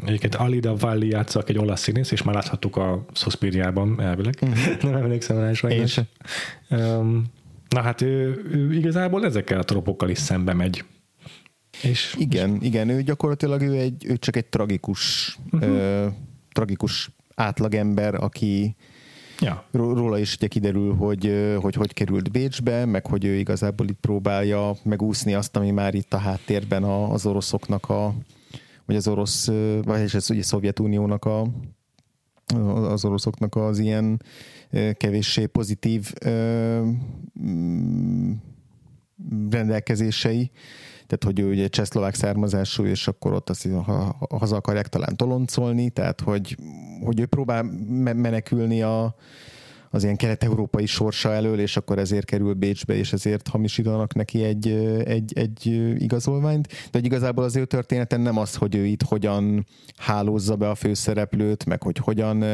Egyébként Alida Valli játszak egy olasz színész, és már láthattuk a Suspiriában elvileg. Mm-hmm. Nem emlékszem rá sajnos. Um, na hát ő, ő, igazából ezekkel a tropokkal is szembe megy. És, igen, és... igen, ő gyakorlatilag ő, egy, ő csak egy tragikus, uh-huh. ö, tragikus átlagember, aki Ja. Róla is ugye kiderül, hogy, hogy hogy került Bécsbe, meg hogy ő igazából itt próbálja megúszni azt, ami már itt a háttérben az oroszoknak a, vagy az orosz, vagy ez ugye Szovjetuniónak a, az oroszoknak az ilyen kevéssé pozitív rendelkezései, tehát hogy ő ugye csehszlovák származású, és akkor ott azt ha, haza akarják talán toloncolni, tehát hogy, hogy ő próbál menekülni a, az ilyen kelet-európai sorsa elől, és akkor ezért kerül Bécsbe, és ezért hamisítanak neki egy, egy, egy igazolványt. De hogy igazából az ő történeten nem az, hogy ő itt hogyan hálózza be a főszereplőt, meg hogy hogyan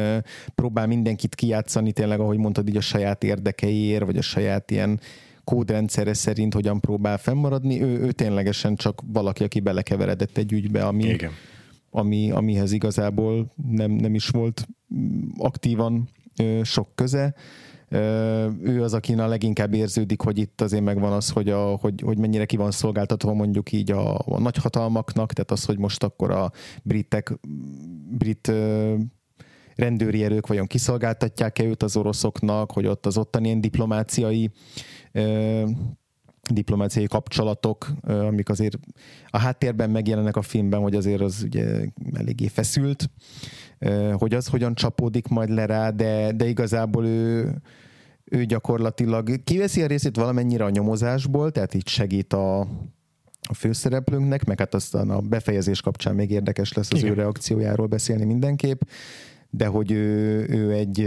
próbál mindenkit kijátszani, tényleg, ahogy mondtad, így a saját érdekeiért, vagy a saját ilyen kódrendszere szerint hogyan próbál fennmaradni. Ő, ő ténylegesen csak valaki, aki belekeveredett egy ügybe, ami, Igen. ami, amihez igazából nem, nem is volt aktívan sok köze. Ő az, akin a leginkább érződik, hogy itt azért megvan az, hogy, a, hogy, hogy mennyire ki van szolgáltatva mondjuk így a, a nagyhatalmaknak, tehát az, hogy most akkor a britek, brit rendőri erők vajon kiszolgáltatják-e őt az oroszoknak, hogy ott az ottani ilyen diplomáciai diplomáciai kapcsolatok, amik azért a háttérben megjelennek a filmben, hogy azért az ugye eléggé feszült, hogy az hogyan csapódik majd le rá, de, de igazából ő, ő gyakorlatilag kiveszi a részét valamennyire a nyomozásból, tehát így segít a, a főszereplőnknek, meg hát aztán a befejezés kapcsán még érdekes lesz az Igen. ő reakciójáról beszélni mindenképp, de hogy ő, ő, egy,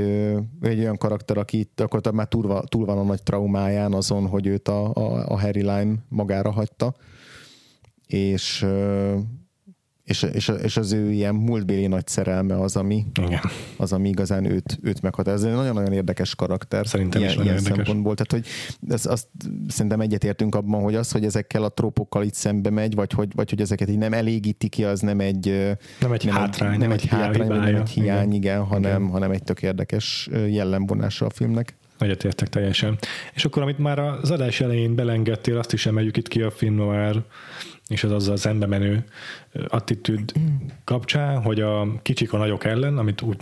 egy olyan karakter, aki itt akkor már túl, túl van a nagy traumáján azon, hogy őt a, a, a Harry Lime magára hagyta, és és, és, és az ő ilyen múltbéli nagy szerelme az, ami, Igen. az, ami igazán őt, őt meghatározza. Ez egy nagyon-nagyon érdekes karakter. Szerintem ilyen, is ilyen érdekes. szempontból. Tehát, hogy ez, azt szerintem egyetértünk abban, hogy az, hogy ezekkel a trópokkal itt szembe megy, vagy hogy, vagy hogy ezeket így nem elégíti ki, az nem egy, nem egy nem hátrány, egy, nem egy, hátrány, nem egy hiány, igen, igen hanem, igen. hanem egy tök érdekes jellemvonása a filmnek. Egyetértek teljesen. És akkor, amit már az adás elején belengedtél, azt is emeljük itt ki a film noir és az azzal szembe menő attitűd kapcsán, hogy a kicsik a nagyok ellen, amit úgy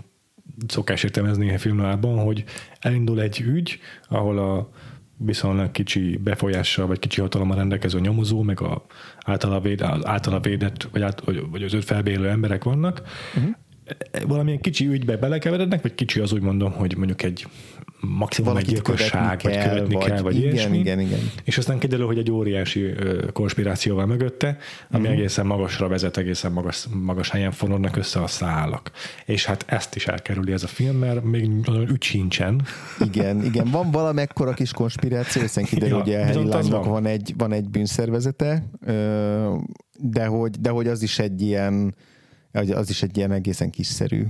szokás értelmezni a filmnálban, hogy elindul egy ügy, ahol a viszonylag kicsi befolyással, vagy kicsi hatalommal rendelkező nyomozó, meg a általa, véd, általa védett, vagy, át, vagy, vagy az őt felbélő emberek vannak, uh-huh. valamilyen kicsi ügybe belekeverednek, vagy kicsi az úgy mondom, hogy mondjuk egy maximum egy gyilkosság, vagy követni vagy, kell, vagy igen, ilyesmi. Igen, igen. És aztán kiderül, hogy egy óriási konspirációval mögötte, ami uh-huh. egészen magasra vezet, egészen magas, magas helyen fonódnak össze a szálak. És hát ezt is elkerüli ez a film, mert még nagyon ügy sincsen. Igen, igen. Van valamekkora kis konspiráció, hiszen kiderül, ja, hogy a Harry van. van egy, van egy bűnszervezete, de hogy, de hogy az is egy ilyen az is egy ilyen egészen kiszerű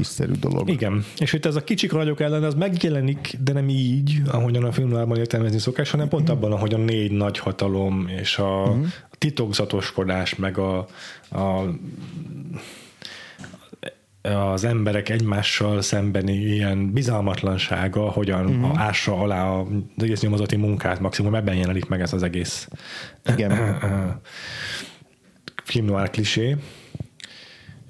kiszerű dolog. Igen, és itt ez a kicsik nagyok ellen az megjelenik, de nem így, ahogyan a filmlában értelmezni szokás, hanem pont abban, ahogy a négy nagy hatalom és a, uh-huh. a titokzatoskodás, meg a, a az emberek egymással szembeni ilyen bizalmatlansága, hogyan uh-huh. ássa alá az egész nyomozati munkát, maximum ebben jelenik meg ez az egész Igen. film noir klisé.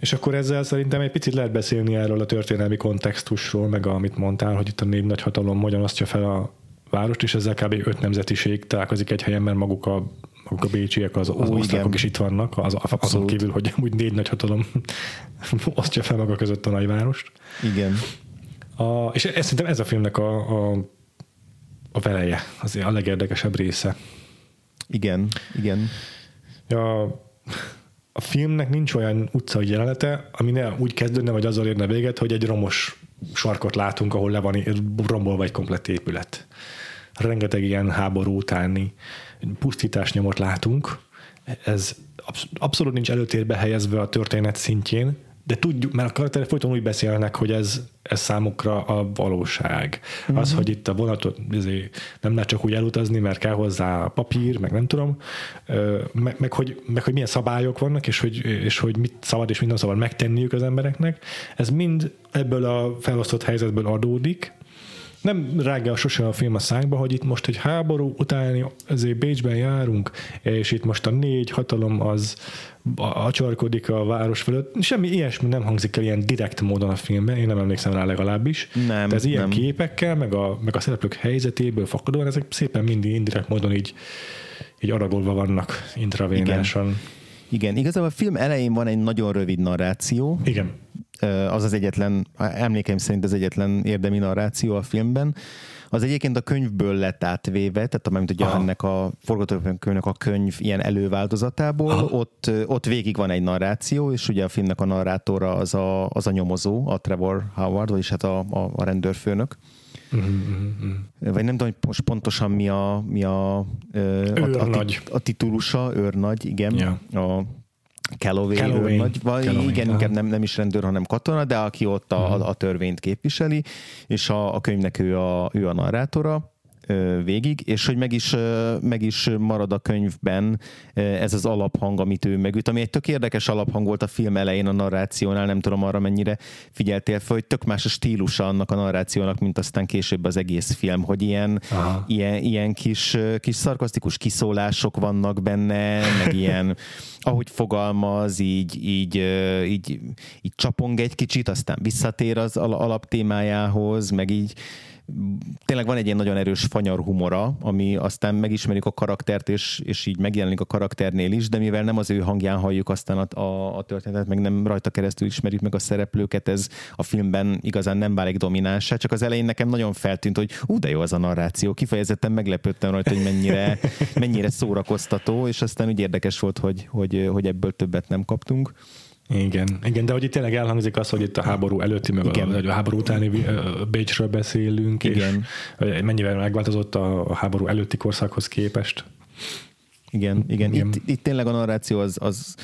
És akkor ezzel szerintem egy picit lehet beszélni erről a történelmi kontextusról, meg amit mondtál, hogy itt a négy nagy hatalom hogyan osztja fel a várost, és ezzel kb. öt nemzetiség találkozik egy helyen, mert maguk a, maguk a bécsiek, az, az Ó, osztrákok is itt vannak, az, azon kívül, hogy úgy négy nagy hatalom osztja fel maga között a nagyvárost. Igen. A, és ez, szerintem ez a filmnek a, a, a veleje, az a legérdekesebb része. Igen, igen. Ja, a filmnek nincs olyan utcai jelenete, ami ne úgy kezdődne, vagy azzal érne véget, hogy egy romos sarkot látunk, ahol le van rombolva egy komplett épület. Rengeteg ilyen háború utáni pusztítás nyomot látunk. Ez abszolút nincs előtérbe helyezve a történet szintjén, de tudjuk, mert a karakterek folyton úgy beszélnek, hogy ez, ez számukra a valóság. Uh-huh. Az, hogy itt a vonatot izé, nem lehet csak úgy elutazni, mert kell hozzá papír, meg nem tudom, meg, meg, hogy, meg hogy milyen szabályok vannak, és hogy, és hogy mit szabad és mit nem szabad megtenniük az embereknek, ez mind ebből a felosztott helyzetből adódik, nem rágja sose a film a szánkba, hogy itt most egy háború utáni ezért Bécsben járunk, és itt most a négy hatalom az acsarkodik a város fölött. Semmi ilyesmi nem hangzik el ilyen direkt módon a filmben, én nem emlékszem rá legalábbis. Nem, De ez ilyen nem. képekkel, meg a, meg a szereplők helyzetéből fakadóan, ezek szépen mindig indirekt módon így, így aragolva vannak intravénásan. Igen, igazából a film elején van egy nagyon rövid narráció, Igen. Az az egyetlen, emlékeim szerint az egyetlen érdemi narráció a filmben. Az egyébként a könyvből lett átvéve, tehát amint ugye Aha. ennek a forgatókönyvnek a könyv ilyen előváltozatából, Aha. ott, ott végig van egy narráció, és ugye a filmnek a narrátora az a, az a nyomozó, a Trevor Howard, vagyis hát a, a, a rendőrfőnök. Vagy nem tudom, hogy most pontosan mi a, mi a, a, a, a, a titulusa, őrnagy, igen. Ja. A Calloway, Calloway. őrnagy, vagy Calloway, igen, aha. inkább nem, nem is rendőr, hanem katona, de aki ott a, a, a törvényt képviseli, és a, a könyvnek ő a, ő a narrátora végig, és hogy meg is, meg is marad a könyvben ez az alaphang, amit ő megüt, ami egy tök érdekes alaphang volt a film elején a narrációnál, nem tudom arra mennyire figyeltél fel, hogy tök más a stílusa annak a narrációnak, mint aztán később az egész film, hogy ilyen, Aha. ilyen, ilyen kis, kis szarkasztikus kiszólások vannak benne, meg ilyen, ahogy fogalmaz, így, így, így, így csapong egy kicsit, aztán visszatér az al- alaptémájához, meg így tényleg van egy ilyen nagyon erős fanyar humora, ami aztán megismerjük a karaktert, és, és így megjelenik a karakternél is, de mivel nem az ő hangján halljuk aztán a, a, a történetet, meg nem rajta keresztül ismerjük meg a szereplőket, ez a filmben igazán nem válik dominánsá, csak az elején nekem nagyon feltűnt, hogy ú, de jó az a narráció, kifejezetten meglepődtem rajta, hogy mennyire, mennyire szórakoztató, és aztán úgy érdekes volt, hogy, hogy, hogy ebből többet nem kaptunk. Igen, igen, de hogy itt tényleg elhangzik az, hogy itt a háború előtti, meg Igen. a, a háború utáni Bécsről beszélünk, Igen. és mennyivel megváltozott a, a háború előtti korszakhoz képest. Igen, igen. Igen. Itt, itt tényleg a narráció az, az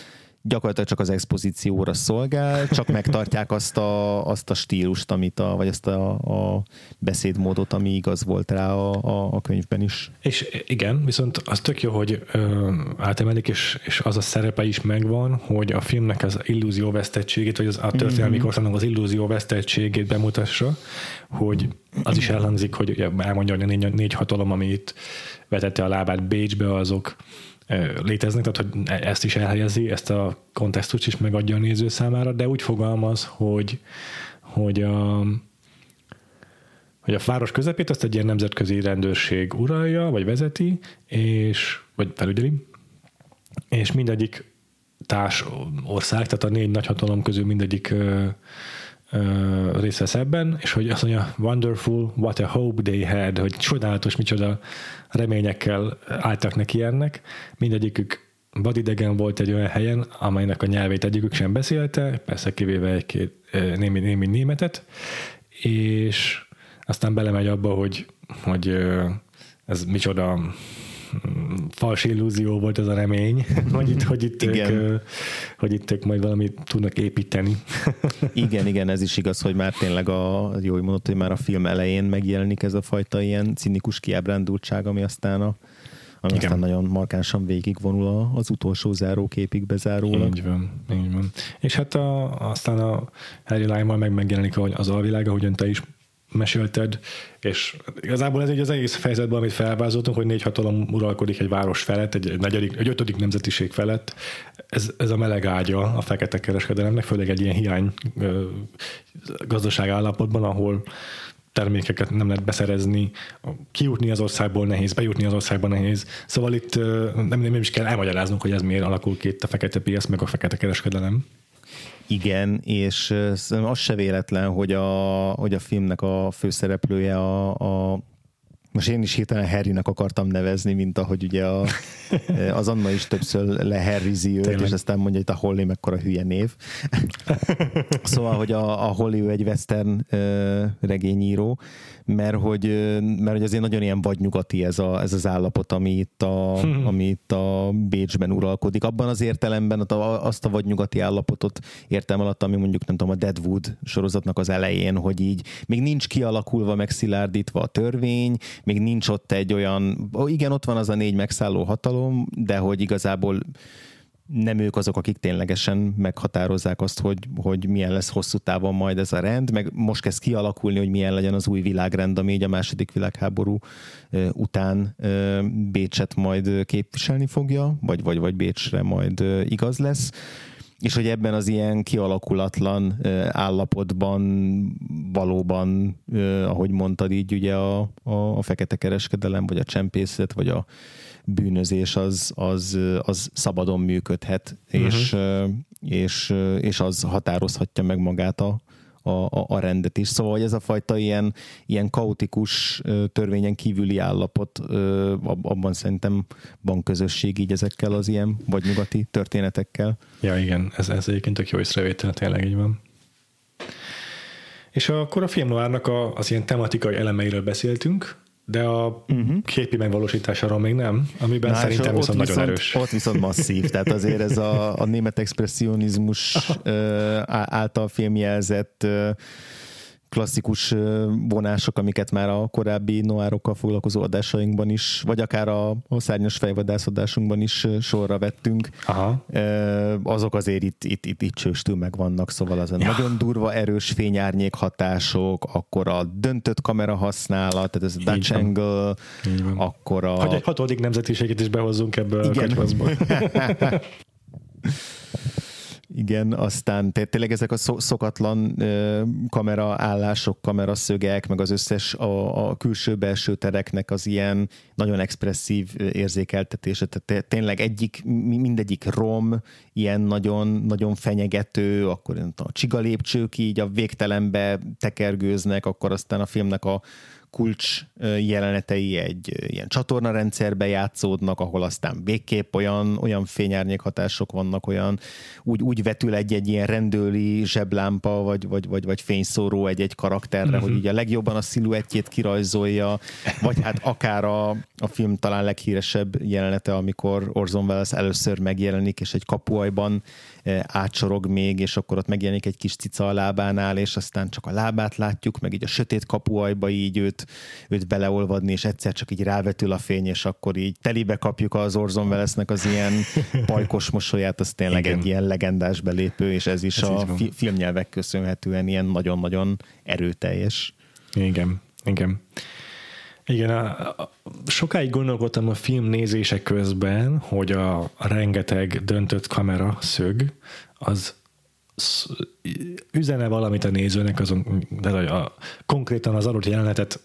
gyakorlatilag csak az expozícióra szolgál, csak megtartják azt a, azt a stílust, amit a, vagy azt a, a beszédmódot, ami igaz volt rá a, a, a könyvben is. És igen, viszont az tök jó, hogy ö, átemelik, és, és az a szerepe is megvan, hogy a filmnek az illúzió vesztettségét, vagy az, a történelmi mm-hmm. korszaknak az illúzió vesztettségét bemutassa, hogy az is elhangzik, hogy ugye elmondja, hogy a négy, négy hatalom, ami itt vetette a lábát Bécsbe, azok léteznek, tehát hogy e- ezt is elhelyezi, ezt a kontextust is megadja a néző számára, de úgy fogalmaz, hogy, hogy a, hogy a város közepét azt egy ilyen nemzetközi rendőrség uralja, vagy vezeti, és, vagy felügyeli, és mindegyik társ ország, tehát a négy nagyhatalom közül mindegyik ö, részt vesz ebben, és hogy azt mondja, wonderful, what a hope they had, hogy csodálatos, micsoda reményekkel álltak neki ennek. Mindegyikük vadidegen volt egy olyan helyen, amelynek a nyelvét egyikük sem beszélte, persze kivéve egy-két némi, némi németet, és aztán belemegy abba, hogy, hogy ez micsoda fals illúzió volt ez a remény, hogy itt, hogy itt, ők, Igen. ö, hogy itt ők majd valamit tudnak építeni. Igen, igen, ez is igaz, hogy már tényleg a, jó, hogy mondott, hogy már a film elején megjelenik ez a fajta ilyen cinikus kiábrándultság, ami aztán a ami Igen. aztán nagyon markánsan végigvonul az utolsó záróképig bezárólag. Így van, így van. És hát a, aztán a Harry Lime-mal meg megjelenik az alvilág, ahogyan te is mesélted, és igazából ez egy az egész fejezetben, amit felvázoltunk, hogy négy hatalom uralkodik egy város felett, egy, egy, negyedik, egy ötödik nemzetiség felett. Ez, ez a meleg ágya a fekete kereskedelemnek, főleg egy ilyen hiány gazdaság állapotban, ahol termékeket nem lehet beszerezni, kijutni az országból nehéz, bejutni az országba nehéz. Szóval itt nem, nem is kell elmagyaráznunk, hogy ez miért alakul ki itt a fekete piac, meg a fekete kereskedelem. Igen, és az se véletlen, hogy a, hogy a filmnek a főszereplője a, a most én is hirtelen Harrynek akartam nevezni, mint ahogy ugye a, az Anna is többször leherrizi őt, Tényleg. és aztán mondja, hogy a Holly mekkora hülye név. szóval, hogy a, a Holly ő egy western ö, regényíró, mert hogy, mert hogy azért nagyon ilyen vadnyugati ez, a, ez az állapot, ami itt, a, ami itt a Bécsben uralkodik. Abban az értelemben azt a vadnyugati állapotot értem alatt, ami mondjuk nem tudom, a Deadwood sorozatnak az elején, hogy így még nincs kialakulva, megszilárdítva a törvény, még nincs ott egy olyan, igen, ott van az a négy megszálló hatalom, de hogy igazából nem ők azok, akik ténylegesen meghatározzák azt, hogy, hogy milyen lesz hosszú távon majd ez a rend, meg most kezd kialakulni, hogy milyen legyen az új világrend, ami így a második világháború után Bécset majd képviselni fogja, vagy, vagy, vagy Bécsre majd igaz lesz. És hogy ebben az ilyen kialakulatlan állapotban valóban, ahogy mondtad így, ugye a, a, a fekete kereskedelem, vagy a csempészet, vagy a bűnözés az, az, az szabadon működhet, uh-huh. és, és, és az határozhatja meg magát a, a, a rendet is. Szóval, hogy ez a fajta ilyen, ilyen kaotikus törvényen kívüli állapot, abban szerintem van közösség így ezekkel az ilyen vagy nyugati történetekkel. Ja, igen, ez, ez egyébként tök jó észrevétel, tényleg így van. És akkor a film noárnak a, az ilyen tematikai elemeiről beszéltünk, de a uh-huh. képi megvalósításáról még nem, amiben Na, szerintem viszont, viszont nagyon erős. Ott viszont masszív, tehát azért ez a, a német expressionizmus által filmjelzett klasszikus vonások, amiket már a korábbi noárokkal foglalkozó adásainkban is, vagy akár a, a szárnyas fejvadászadásunkban is sorra vettünk, Aha. azok azért itt, itt, itt, itt csőstül meg vannak, szóval az a ja. nagyon durva, erős fényárnyék hatások, akkor a döntött kamera használat, tehát ez a Dutch Így angle, akkor a... Hogy egy hatodik nemzetiséget is behozzunk ebből Igen. a Igen, aztán tényleg ezek a szokatlan kameraállások, kameraszögek, meg az összes a, a külső-belső tereknek az ilyen nagyon expresszív érzékeltetése, tehát tényleg egyik, mindegyik rom, ilyen nagyon, nagyon fenyegető, akkor a csiga lépcsők így a végtelenbe tekergőznek, akkor aztán a filmnek a kulcs jelenetei egy ilyen csatornarendszerbe játszódnak, ahol aztán végképp olyan, olyan fényárnyék hatások vannak, olyan úgy, úgy vetül egy-egy ilyen rendőli zseblámpa, vagy, vagy, vagy, vagy fényszóró egy-egy karakterre, uh-huh. hogy így a legjobban a sziluettjét kirajzolja, vagy hát akár a, a film talán leghíresebb jelenete, amikor Orson Welles először megjelenik, és egy kapuajban átsorog még, és akkor ott megjelenik egy kis cica a lábánál, és aztán csak a lábát látjuk, meg így a sötét kapuajba így őt, őt beleolvadni, és egyszer csak így rávetül a fény, és akkor így telibe kapjuk az Orson Wellesnek az ilyen pajkos mosolyát, az tényleg Igen. egy ilyen legendás belépő, és ez is ez a fi- filmnyelvek köszönhetően ilyen nagyon-nagyon erőteljes. Igen, igen. Igen, a, a, sokáig gondolkodtam a film nézése közben, hogy a, rengeteg döntött kamera szög, az üzene valamit a nézőnek, azon, de a, a, konkrétan az adott jelenetet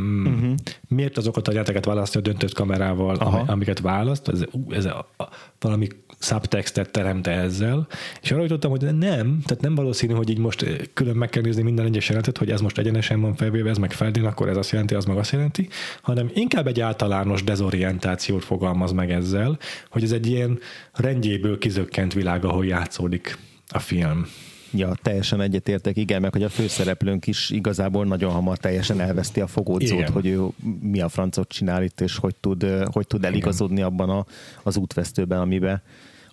Mm. Uh-huh. Miért azokat a jeleneteket választja a döntött kamerával, Aha. amiket választ? Ez, ez a, a, valami subtextet teremte ezzel, és arra jutottam, hogy nem, tehát nem valószínű, hogy így most eh, külön meg kell nézni minden egyes jelenetet, hogy ez most egyenesen van felvéve, ez meg feldén, akkor ez azt jelenti, az meg azt jelenti, hanem inkább egy általános dezorientációt fogalmaz meg ezzel, hogy ez egy ilyen rendjéből kizökkent világ, ahol játszódik a film. Ja, teljesen egyetértek, igen, meg hogy a főszereplőnk is igazából nagyon hamar teljesen elveszti a fogódzót, igen. hogy ő mi a francot csinál itt, és hogy tud, hogy tud eligazodni igen. abban a, az útvesztőben, amiben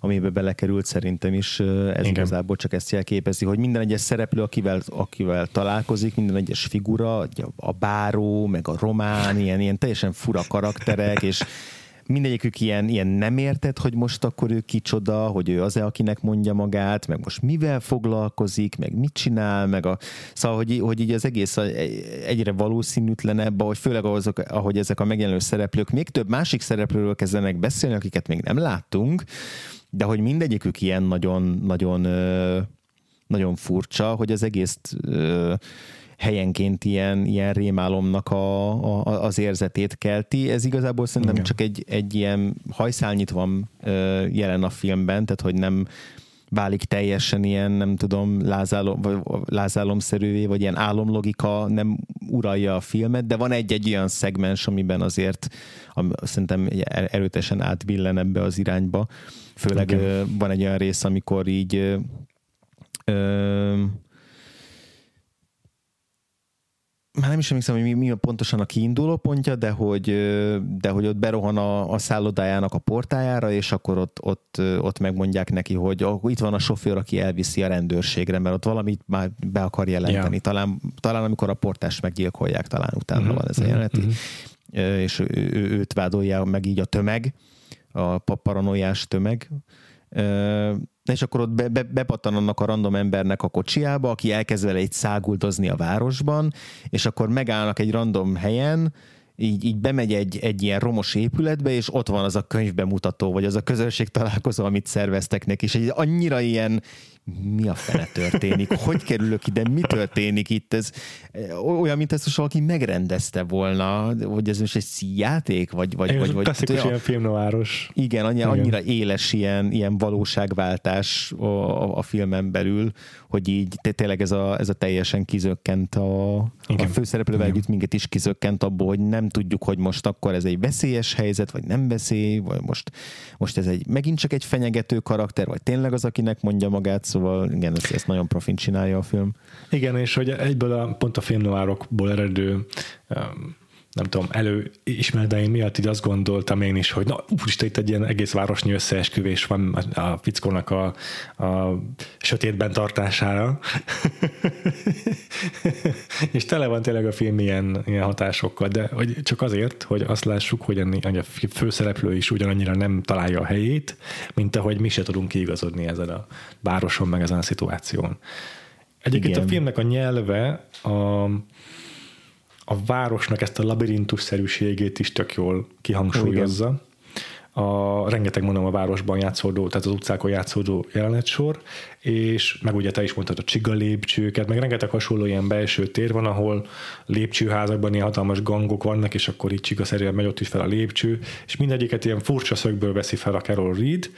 amiben belekerült szerintem is, ez Igen. igazából csak ezt jelképezi, hogy minden egyes szereplő, akivel, akivel találkozik, minden egyes figura, a báró, meg a román, ilyen, ilyen teljesen fura karakterek, és mindegyikük ilyen, ilyen nem érted, hogy most akkor ő kicsoda, hogy ő az-e, akinek mondja magát, meg most mivel foglalkozik, meg mit csinál, meg a, szóval, hogy, hogy így az egész egyre valószínűtlenebb, hogy főleg azok, ahogy ezek a megjelenő szereplők még több másik szereplőről kezdenek beszélni, akiket még nem láttunk, de hogy mindegyikük ilyen nagyon, nagyon, nagyon furcsa, hogy az egész helyenként ilyen, ilyen rémálomnak a, a, az érzetét kelti. Ez igazából szerintem Igen. csak egy, egy ilyen hajszálnyit van jelen a filmben, tehát hogy nem válik teljesen ilyen, nem tudom, lázálom, vagy lázálomszerűvé, vagy ilyen álomlogika nem uralja a filmet, de van egy-egy olyan szegmens, amiben azért am, szerintem erőtesen átbillen ebbe az irányba. Főleg okay. van egy olyan rész, amikor így ö, már nem is emlékszem, hogy mi, mi pontosan a kiinduló pontja, de hogy, de hogy ott berohan a, a szállodájának a portájára, és akkor ott, ott, ott megmondják neki, hogy itt van a sofőr, aki elviszi a rendőrségre, mert ott valamit már be akar jelenteni. Yeah. Talán, talán amikor a portást meggyilkolják, talán utána uh-huh, van ez a mhm, jelenet. Uh-huh. És ő, ő, őt vádolja meg így a tömeg, a paranoiás tömeg, és akkor ott be, be, bepattan annak a random embernek a kocsiába, aki elkezd vele egy száguldozni a városban, és akkor megállnak egy random helyen, így, így bemegy egy, egy ilyen romos épületbe, és ott van az a könyvbemutató, vagy az a közönség találkozó, amit szerveztek neki, és egy annyira ilyen mi a fele történik, hogy kerülök ide, mi történik itt, ez olyan, mint ezt most valaki megrendezte volna, hogy ez most egy szíjáték, vagy... vagy, Én vagy, vagy klasszikus olyan, ilyen filmnováros. Igen, annyi, igen, annyira éles ilyen, ilyen valóságváltás a, a, a filmen belül, hogy így tényleg ez a, ez a teljesen kizökkent a, igen. a főszereplővel igen. együtt minket is kizökkent abból, hogy nem tudjuk, hogy most akkor ez egy veszélyes helyzet, vagy nem veszély, vagy most, most ez egy megint csak egy fenyegető karakter, vagy tényleg az, akinek mondja magát, szó szóval igen, ezt, ezt nagyon profin csinálja a film. Igen, és hogy egyből a, pont a filmnoárokból eredő um, nem tudom, előismereteim miatt így azt gondoltam én is, hogy na, úristen, itt egy ilyen egész városnyi összeesküvés van a fickónak a, a sötétben tartására. és tele van tényleg a film ilyen, ilyen hatásokkal, de hogy csak azért, hogy azt lássuk, hogy a főszereplő is ugyanannyira nem találja a helyét, mint ahogy mi se tudunk kiigazodni ezen a városon, meg ezen a szituáción. Egyébként Igen. a filmnek a nyelve a, a városnak ezt a labirintusszerűségét is tök jól kihangsúlyozza. A, rengeteg mondom a városban játszódó, tehát az utcákon játszódó jelenetsor, és meg ugye te is mondtad a csiga lépcsőket, meg rengeteg hasonló ilyen belső tér van, ahol lépcsőházakban ilyen hatalmas gangok vannak, és akkor így csigaszerűen megy ott is fel a lépcső, és mindegyiket ilyen furcsa szögből veszi fel a Carol Reed,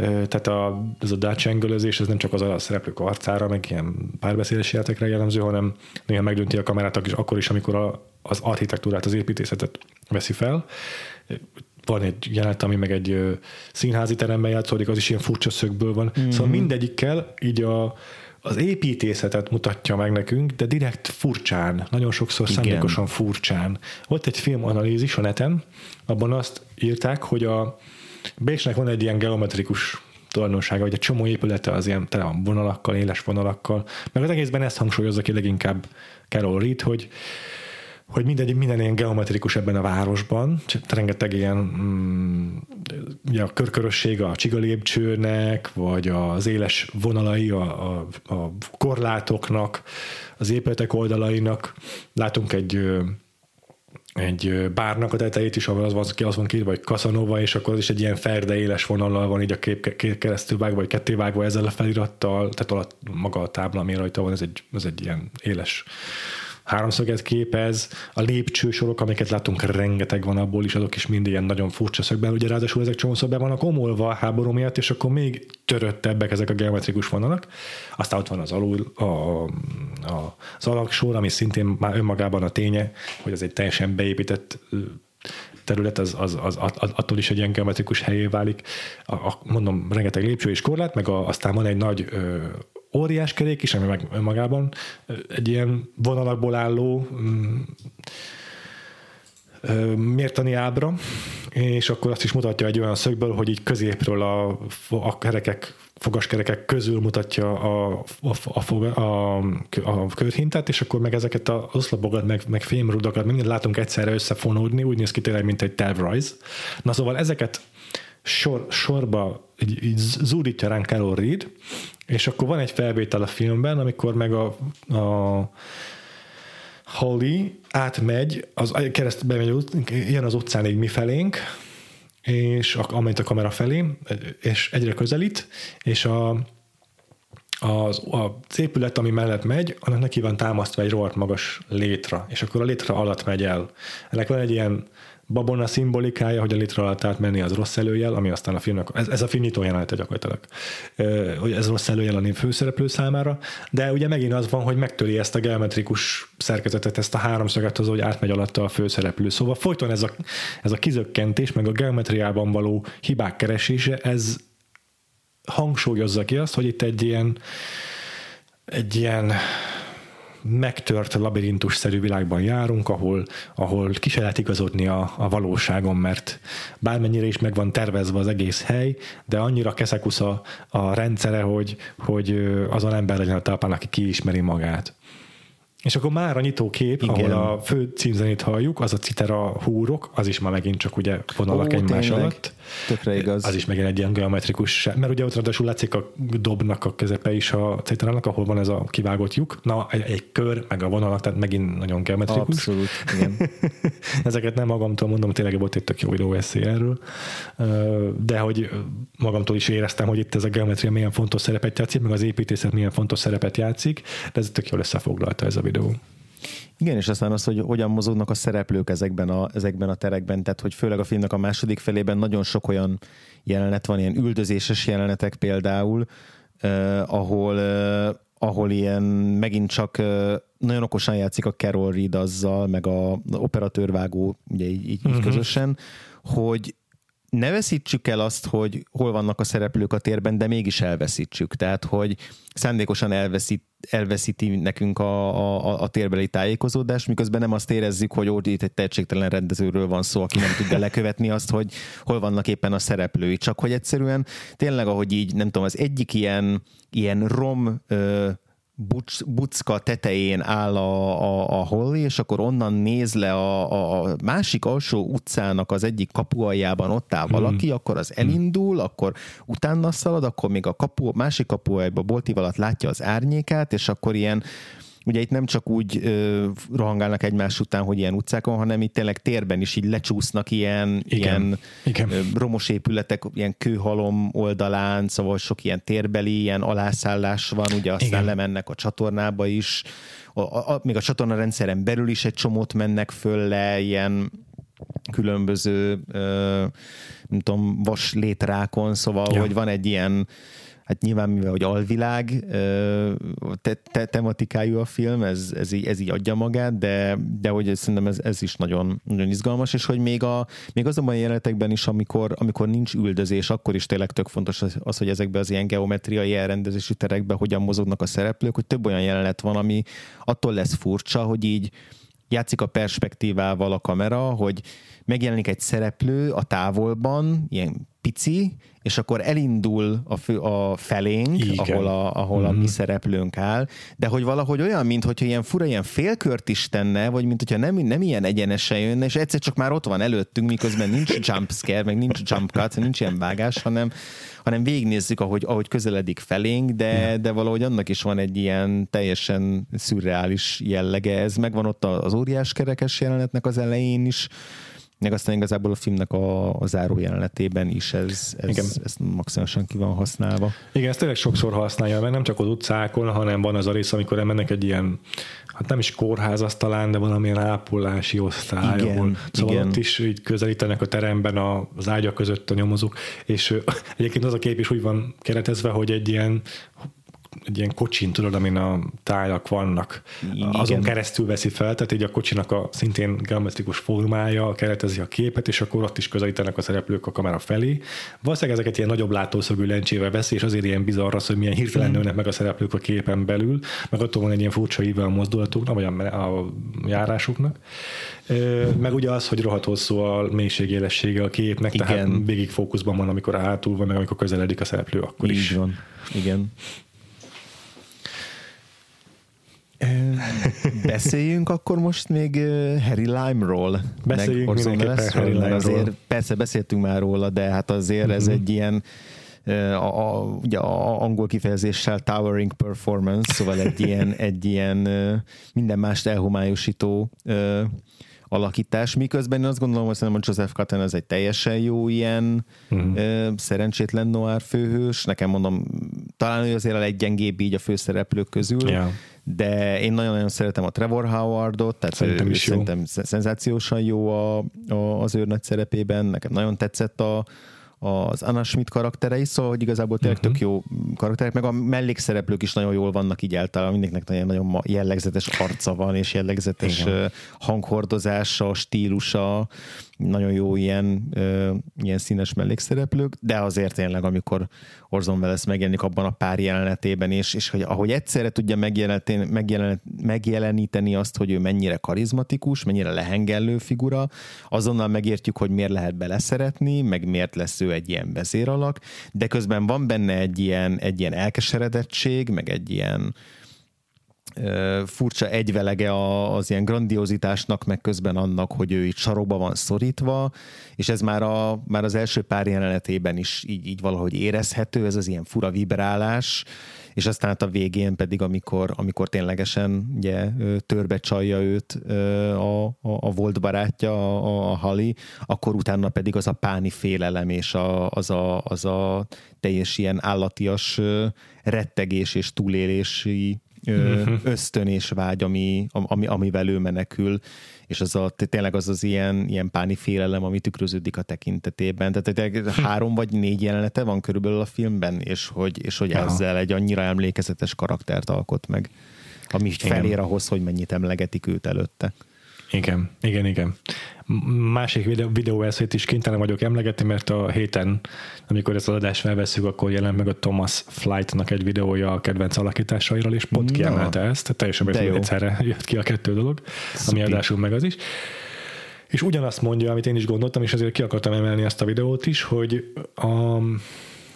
tehát a, ez a Dutch ez nem csak az a szereplők arcára, meg ilyen párbeszédes játékra jellemző, hanem néha megdönti a kamerát akkor is, amikor a, az architektúrát, az építészetet veszi fel. Van egy jelenet, ami meg egy színházi teremben játszódik, az is ilyen furcsa szögből van. Mm-hmm. Szóval mindegyikkel így a, az építészetet mutatja meg nekünk, de direkt furcsán, nagyon sokszor Igen. szándékosan furcsán. Volt egy filmanalízis a neten, abban azt írták, hogy a, Bécsnek van egy ilyen geometrikus tulajdonsága, hogy egy csomó épülete az ilyen tele van vonalakkal, éles vonalakkal, meg az egészben ezt hangsúlyozza ki leginkább Carol Reed, hogy hogy minden, minden ilyen geometrikus ebben a városban, rengeteg ilyen mm, ugye a körkörösség a csigalépcsőnek, vagy az éles vonalai a, a, a korlátoknak, az épületek oldalainak. Látunk egy egy bárnak a tetejét is, ahol az van, az van kírva, vagy Casanova, és akkor az is egy ilyen ferde éles vonallal van így a kép, kép keresztül vágva, vagy ketté vágva ezzel a felirattal, tehát alatt maga a tábla, ami rajta van, ez egy, ez egy ilyen éles háromszöget képez, a lépcsősorok, amiket látunk, rengeteg van abból is, azok is mind ilyen nagyon furcsa szögben, ugye ráadásul ezek csomószor be vannak omolva a háború miatt, és akkor még töröttebbek ezek a geometrikus vonalak. Aztán ott van az alul, a, a, az alaksor, ami szintén már önmagában a ténye, hogy ez egy teljesen beépített terület, az, az, az, az attól is egy ilyen geometrikus helyé válik. A, a, mondom, rengeteg lépcső és korlát, meg a, aztán van egy nagy ö, óriás kerék is, ami meg önmagában egy ilyen vonalakból álló mm, mértani ábra, és akkor azt is mutatja egy olyan szögből, hogy így középről a, a kerekek, fogaskerekek közül mutatja a, a, a, a, a körhintát, és akkor meg ezeket az oszlopokat, meg, meg fémrudakat mindent látunk egyszerre összefonódni, úgy néz ki tényleg, mint egy tervrajz. Na szóval ezeket sor, sorba így, így zúdítja ránk Carol Reed, és akkor van egy felvétel a filmben, amikor meg a, a Holly átmegy, az keresztül bemegy, jön az utcán így mi felénk, és amint a kamera felé, és egyre közelít, és a, az, az épület, ami mellett megy, annak neki van támasztva egy rohadt magas létra, és akkor a létra alatt megy el. Ennek van egy ilyen babona szimbolikája, hogy a litra alatt átmenni az rossz előjel, ami aztán a filmnek, ez, ez a film nyitó jelenete gyakorlatilag, hogy ez rossz előjel a főszereplő számára, de ugye megint az van, hogy megtöri ezt a geometrikus szerkezetet, ezt a háromszöget az, hogy átmegy alatta a főszereplő. Szóval folyton ez a, ez a kizökkentés, meg a geometriában való hibák keresése, ez hangsúlyozza ki azt, hogy itt egy ilyen egy ilyen megtört labirintus-szerű világban járunk, ahol, ahol ki se lehet igazodni a, a valóságon, mert bármennyire is meg van tervezve az egész hely, de annyira keszekusz a, a rendszere, hogy, hogy azon ember legyen a talpán, aki kiismeri magát. És akkor már a nyitókép, Igen. ahol a fő címzenét halljuk, az a citera húrok, az is már megint csak ugye vonalak Ó, egymás tényleg. alatt. Tökre igaz. Az is megint egy ilyen geometrikus, mert ugye ott ráadásul látszik a dobnak a közepe is a citerának, ahol van ez a kivágott lyuk. Na, egy, egy kör, meg a vonalak, tehát megint nagyon geometrikus. Abszolút, igen. Ezeket nem magamtól mondom, tényleg volt egy tök jó videó erről. De hogy magamtól is éreztem, hogy itt ez a geometria milyen fontos szerepet játszik, meg az építészet milyen fontos szerepet játszik, de ez tök jól összefoglalta ez a videó. Igen, és aztán az, hogy hogyan mozognak a szereplők ezekben a, ezekben a terekben, tehát hogy főleg a filmnek a második felében nagyon sok olyan jelenet van, ilyen üldözéses jelenetek például, eh, ahol, eh, ahol ilyen megint csak eh, nagyon okosan játszik a Carol Reed azzal, meg a operatőrvágó, ugye így, így uh-huh. közösen, hogy ne veszítsük el azt, hogy hol vannak a szereplők a térben, de mégis elveszítsük. Tehát, hogy szándékosan elveszít, elveszíti nekünk a, a, a térbeli tájékozódást, miközben nem azt érezzük, hogy ó, itt egy tehetségtelen rendezőről van szó, aki nem tudja lekövetni azt, hogy hol vannak éppen a szereplői. Csak hogy egyszerűen tényleg, ahogy így, nem tudom, az egyik ilyen, ilyen rom ö, buc, bucka tetején áll a, a, a Holly, és akkor onnan néz le a, a, a másik alsó utcának az egyik kapu aljában ott áll valaki, hmm. akkor az elindul, hmm. akkor utána szalad, akkor még a kapu, másik kapu aljában boltív alatt látja az árnyékát, és akkor ilyen ugye itt nem csak úgy ö, rohangálnak egymás után, hogy ilyen utcákon, hanem itt tényleg térben is így lecsúsznak ilyen, Igen. ilyen Igen. Ö, romos épületek, ilyen kőhalom oldalán, szóval sok ilyen térbeli, ilyen alászállás van, ugye aztán Igen. lemennek a csatornába is, a, a, a, még a csatorna rendszeren belül is egy csomót mennek föl le, ilyen különböző ö, nem tudom, vas létrákon, szóval, ja. hogy van egy ilyen hát nyilván mivel, hogy alvilág te, te, tematikájú a film, ez, ez, így, ez így adja magát, de, de hogy szerintem ez, ez is nagyon, nagyon izgalmas, és hogy még, a, még azonban a jelenetekben is, amikor, amikor nincs üldözés, akkor is tényleg tök fontos az, hogy ezekben az ilyen geometriai elrendezési terekben hogyan mozognak a szereplők, hogy több olyan jelenet van, ami attól lesz furcsa, hogy így játszik a perspektívával a kamera, hogy megjelenik egy szereplő a távolban, ilyen pici, és akkor elindul a, fő, a felénk, Igen. ahol, a, ahol mm-hmm. a mi mhm. szereplőnk áll, de hogy valahogy olyan, mint hogyha ilyen fura, ilyen félkört is tenne, vagy mint hogyha nem, nem ilyen egyenesen jönne, és egyszer csak már ott van előttünk, miközben nincs jump scare, meg nincs jump cut, nincs ilyen vágás, hanem, hanem végignézzük, ahogy, ahogy közeledik felénk, de, de valahogy annak is van egy ilyen teljesen szürreális jellege. Ez megvan ott az óriás kerekes jelenetnek az elején is, meg aztán igazából a filmnek a, a záró jelenetében is ez, ez, Igen. ez maximálisan ki van használva. Igen, ezt tényleg sokszor használja, mert nem csak az utcákon, hanem van az a rész, amikor elmennek egy ilyen, hát nem is kórház az talán, de valamilyen ápolási osztály, igen, ahol szóval igen. ott is így közelítenek a teremben az ágyak között a nyomozók, és egyébként az a kép is úgy van keretezve, hogy egy ilyen egy ilyen kocsin, tudod, amin a tájak vannak, Igen. azon keresztül veszi fel, tehát így a kocsinak a szintén geometrikus formája keretezi a képet, és akkor ott is közelítenek a szereplők a kamera felé. Valószínűleg ezeket ilyen nagyobb látószögű lencsével veszi, és azért ilyen bizarr az, hogy milyen hirtelen mm. nőnek meg a szereplők a képen belül, meg attól van egy ilyen furcsa íve a mozdulatuknak, vagy a, a járásuknak. Meg ugye az, hogy rohadt hosszú a mélységélessége a képnek, Igen. tehát végig fókuszban van, amikor hátul van, meg amikor közeledik a szereplő, akkor Így is. Van. Igen. Beszéljünk akkor most még Harry Lime-ról. Beszéljünk mindenképpen Harry Lime-ról. Azért, persze beszéltünk már róla, de hát azért uh-huh. ez mhm. egy ilyen a, a, ugye a angol kifejezéssel towering performance, szóval egy ilyen, egy ilyen minden mást elhomályosító alakítás, miközben én azt gondolom, hogy szerintem a Joseph Cotton ez egy teljesen jó ilyen uh-huh. ö, szerencsétlen noir főhős, nekem mondom, talán ő azért a leggyengébb így a főszereplők közül, yeah. de én nagyon-nagyon szeretem a Trevor Howardot, tehát szerintem, ő, is jó. szerintem szenzációsan jó a, a, az őrnagy szerepében, nekem nagyon tetszett a, az Anna Schmidt karakterei, szóval hogy igazából tényleg uh-huh. tök jó karakterek, meg a mellékszereplők is nagyon jól vannak így általában, mindenkinek nagyon, nagyon jellegzetes arca van, és jellegzetes Igen. hanghordozása, stílusa, nagyon jó ilyen, ilyen színes mellékszereplők, de azért tényleg, amikor Orson Welles megjelenik abban a pár jelenetében, és, és hogy ahogy egyszerre tudja megjelen, megjeleníteni azt, hogy ő mennyire karizmatikus, mennyire lehengellő figura, azonnal megértjük, hogy miért lehet beleszeretni, meg miért lesz ő egy ilyen vezéralak, de közben van benne egy ilyen, egy ilyen elkeseredettség, meg egy ilyen furcsa egyvelege az ilyen grandiozitásnak, meg közben annak, hogy ő itt sarokba van szorítva, és ez már, a, már az első pár jelenetében is így, így valahogy érezhető, ez az ilyen fura vibrálás, és aztán hát a végén pedig, amikor, amikor ténylegesen ugye, törbe csalja őt a, a, a volt barátja, a, a Hali, akkor utána pedig az a páni félelem és a, az, a, az a teljes ilyen állatias rettegés és túlélési. Ösztön és vágy, ami, ami, amivel ő menekül, és az a, tényleg az az ilyen, ilyen páni félelem, ami tükröződik a tekintetében. Tehát hm. három vagy négy jelenete van körülbelül a filmben, és hogy, és hogy ezzel egy annyira emlékezetes karaktert alkot meg, ami felér ahhoz, hogy mennyit emlegetik őt előtte. Igen, igen, igen. Másik videó, videó eszét is kénytelen vagyok emlegetni, mert a héten, amikor ezt az adást felveszünk, akkor jelent meg a Thomas Flightnak egy videója a kedvenc alakításairól, és pont kiemelte ezt, tehát teljesen egyszerre jött ki a kettő dolog, Szupi. ami adásul meg az is. És ugyanazt mondja, amit én is gondoltam, és ezért ki akartam emelni ezt a videót is, hogy a,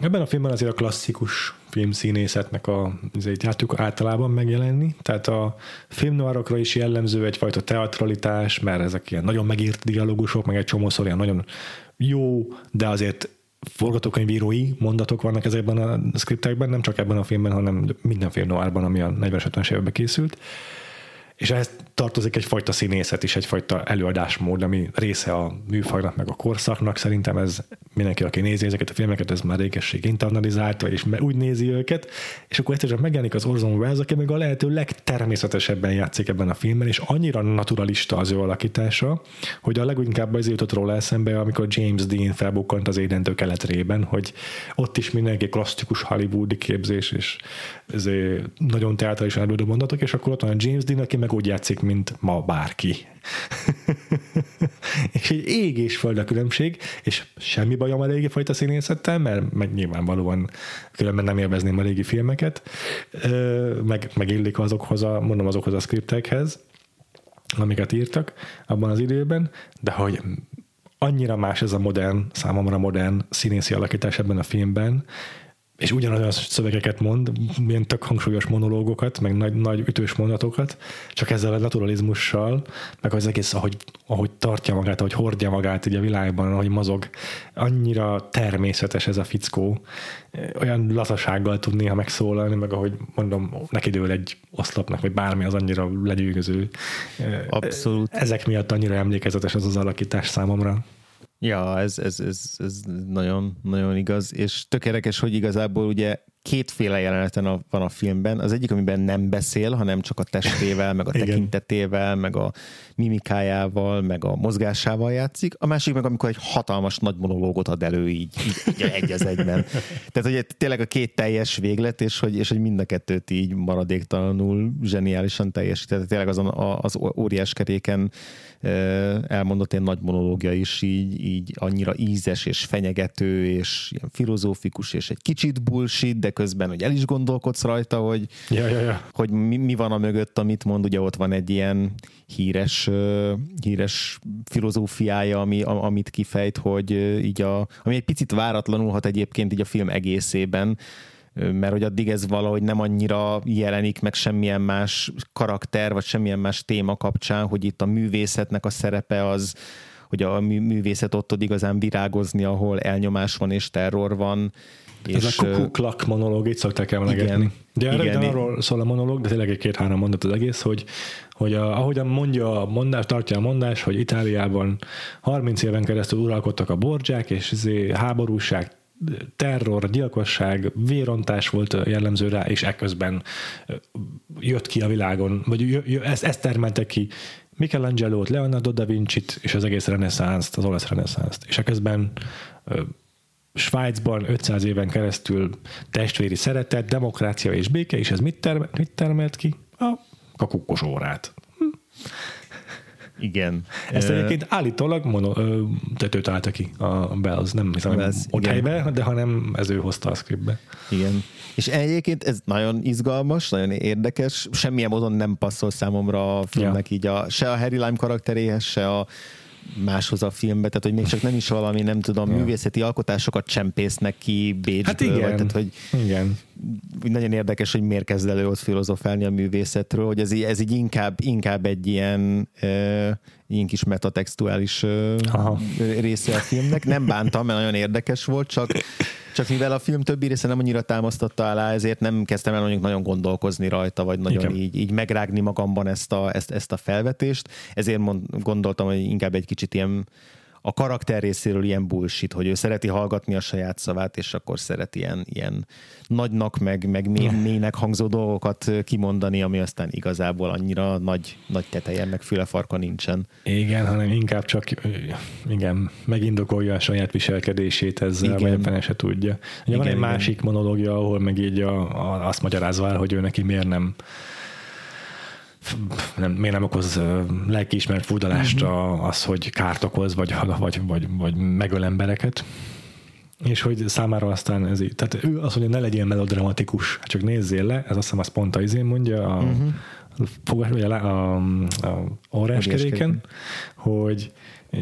Ebben a filmben azért a klasszikus filmszínészetnek a azért jártuk általában megjelenni, tehát a filmnoárokra is jellemző egyfajta teatralitás, mert ezek ilyen nagyon megírt dialógusok, meg egy csomószor ilyen nagyon jó, de azért forgatókönyvírói mondatok vannak ezekben a skriptekben, nem csak ebben a filmben, hanem minden filmnoárban, ami a 40-50-es években készült. És ehhez tartozik egyfajta színészet is, egyfajta előadásmód, ami része a műfajnak, meg a korszaknak. Szerintem ez mindenki, aki nézi ezeket a filmeket, ez már régesség internalizált, vagyis úgy nézi őket, és akkor egyszerűen megjelenik az Orson Welles, aki meg a lehető legtermészetesebben játszik ebben a filmben, és annyira naturalista az ő alakítása, hogy a leginkább az jutott róla eszembe, amikor James Dean felbukkant az édentő keletrében, hogy ott is mindenki klasszikus hollywoodi képzés, és ez nagyon teátrális előadó mondatok, és akkor ott van a James Dean, aki meg úgy játszik, mint ma bárki. és egy ég és föld a különbség, és semmi bajom a régi fajta színészettel, mert meg nyilvánvalóan különben nem élvezném a régi filmeket, meg, meg illik azokhoz a, mondom azokhoz a skriptekhez, amiket írtak abban az időben, de hogy annyira más ez a modern, számomra modern színészi alakítás ebben a filmben, és ugyanolyan szövegeket mond, milyen tök hangsúlyos monológokat, meg nagy, nagy ütős mondatokat, csak ezzel a naturalizmussal, meg az egész, ahogy, ahogy tartja magát, ahogy hordja magát így a világban, ahogy mozog, annyira természetes ez a fickó, olyan lazasággal tud néha megszólalni, meg ahogy mondom, neki dől egy oszlopnak, vagy bármi az annyira legyőző. Abszolút. Ezek miatt annyira emlékezetes az az alakítás számomra. Ja, ez, ez, ez, ez nagyon, nagyon igaz, és tökéletes, hogy igazából ugye kétféle jeleneten a, van a filmben. Az egyik, amiben nem beszél, hanem csak a testével, meg a tekintetével, meg a mimikájával, meg a mozgásával játszik. A másik meg, amikor egy hatalmas nagy monológot ad elő így, így, így egy az egyben. Tehát, hogy tényleg a két teljes véglet, és hogy, és hogy mind a kettőt így maradéktalanul zseniálisan teljesít. Tehát tényleg azon az óriás keréken elmondott ilyen nagy monológia is így, így annyira ízes és fenyegető, és ilyen filozófikus, és egy kicsit bullshit, de közben, hogy el is gondolkodsz rajta, hogy, ja, ja, ja. hogy mi, mi van a mögött, amit mond, ugye ott van egy ilyen híres, híres filozófiája, ami, amit kifejt, hogy így a, ami egy picit váratlanul hat egyébként így a film egészében, mert hogy addig ez valahogy nem annyira jelenik meg semmilyen más karakter, vagy semmilyen más téma kapcsán, hogy itt a művészetnek a szerepe az, hogy a művészet ott tud igazán virágozni, ahol elnyomás van és terror van, ez és, a kukuklak monológ, itt szokták emlegetni. De erre igen, arról szól a monológ, de tényleg egy két-három mondat az egész, hogy, hogy a, ahogyan mondja a mondás, tartja a mondás, hogy Itáliában 30 éven keresztül uralkodtak a bordzsák, és izé háborúság, terror, gyilkosság, vérontás volt jellemző rá, és ekközben jött ki a világon, vagy ezt, ezt termelte ki Michelangelo-t, Leonardo da Vinci-t, és az egész reneszánszt, az olasz reneszánszt. És ekközben Svájcban 500 éven keresztül testvéri szeretet, demokrácia és béke, és ez mit, termelt, mit termelt ki? A kakukkos órát. Hm. Igen. Ezt egyébként állítólag mono, tető találta ki a Bells, nem hiszem, Bells, ott helybe, de hanem ez ő hozta a scriptbe. Igen. És egyébként ez nagyon izgalmas, nagyon érdekes, semmilyen módon nem passzol számomra a filmnek ja. így a, se a Harry Lime karakteréhez, se a máshoz a filmbe, tehát hogy még csak nem is valami, nem tudom, ja. művészeti alkotásokat csempésznek ki Bécsből. Hát igen, vagy, tehát, hogy igen. Nagyon érdekes, hogy miért kezd elő ott filozofálni a művészetről, hogy ez, ez így inkább, inkább egy ilyen e, ilyen kis metatextuális Aha. része a filmnek. Nem bántam, mert nagyon érdekes volt, csak csak mivel a film többi része nem annyira támasztotta alá, ezért nem kezdtem el mondjuk nagyon gondolkozni rajta, vagy nagyon így, így megrágni magamban ezt a, ezt, ezt a felvetést. Ezért mond, gondoltam, hogy inkább egy kicsit ilyen a karakter részéről ilyen bullshit, hogy ő szereti hallgatni a saját szavát, és akkor szeret ilyen, ilyen nagynak, meg, meg mély, mélynek hangzó dolgokat kimondani, ami aztán igazából annyira nagy, nagy teteje, meg fülefarka nincsen. Igen, hanem inkább csak igen, megindokolja a saját viselkedését ezzel, igen. vagy se tudja. Ugye igen, van egy igen. másik monológia, ahol meg így a, a, azt magyarázva el, hogy ő neki miért nem nem, miért nem okoz lelkiismert furdalást uh-huh. az, hogy kárt okoz, vagy, vagy, vagy, vagy megöl embereket. És hogy számára aztán ez így, tehát ő azt mondja, ne legyél melodramatikus, csak nézzél le, ez azt hiszem a izén mondja, a, uh-huh. fogás, vagy a, a, a orráskeréken, hogy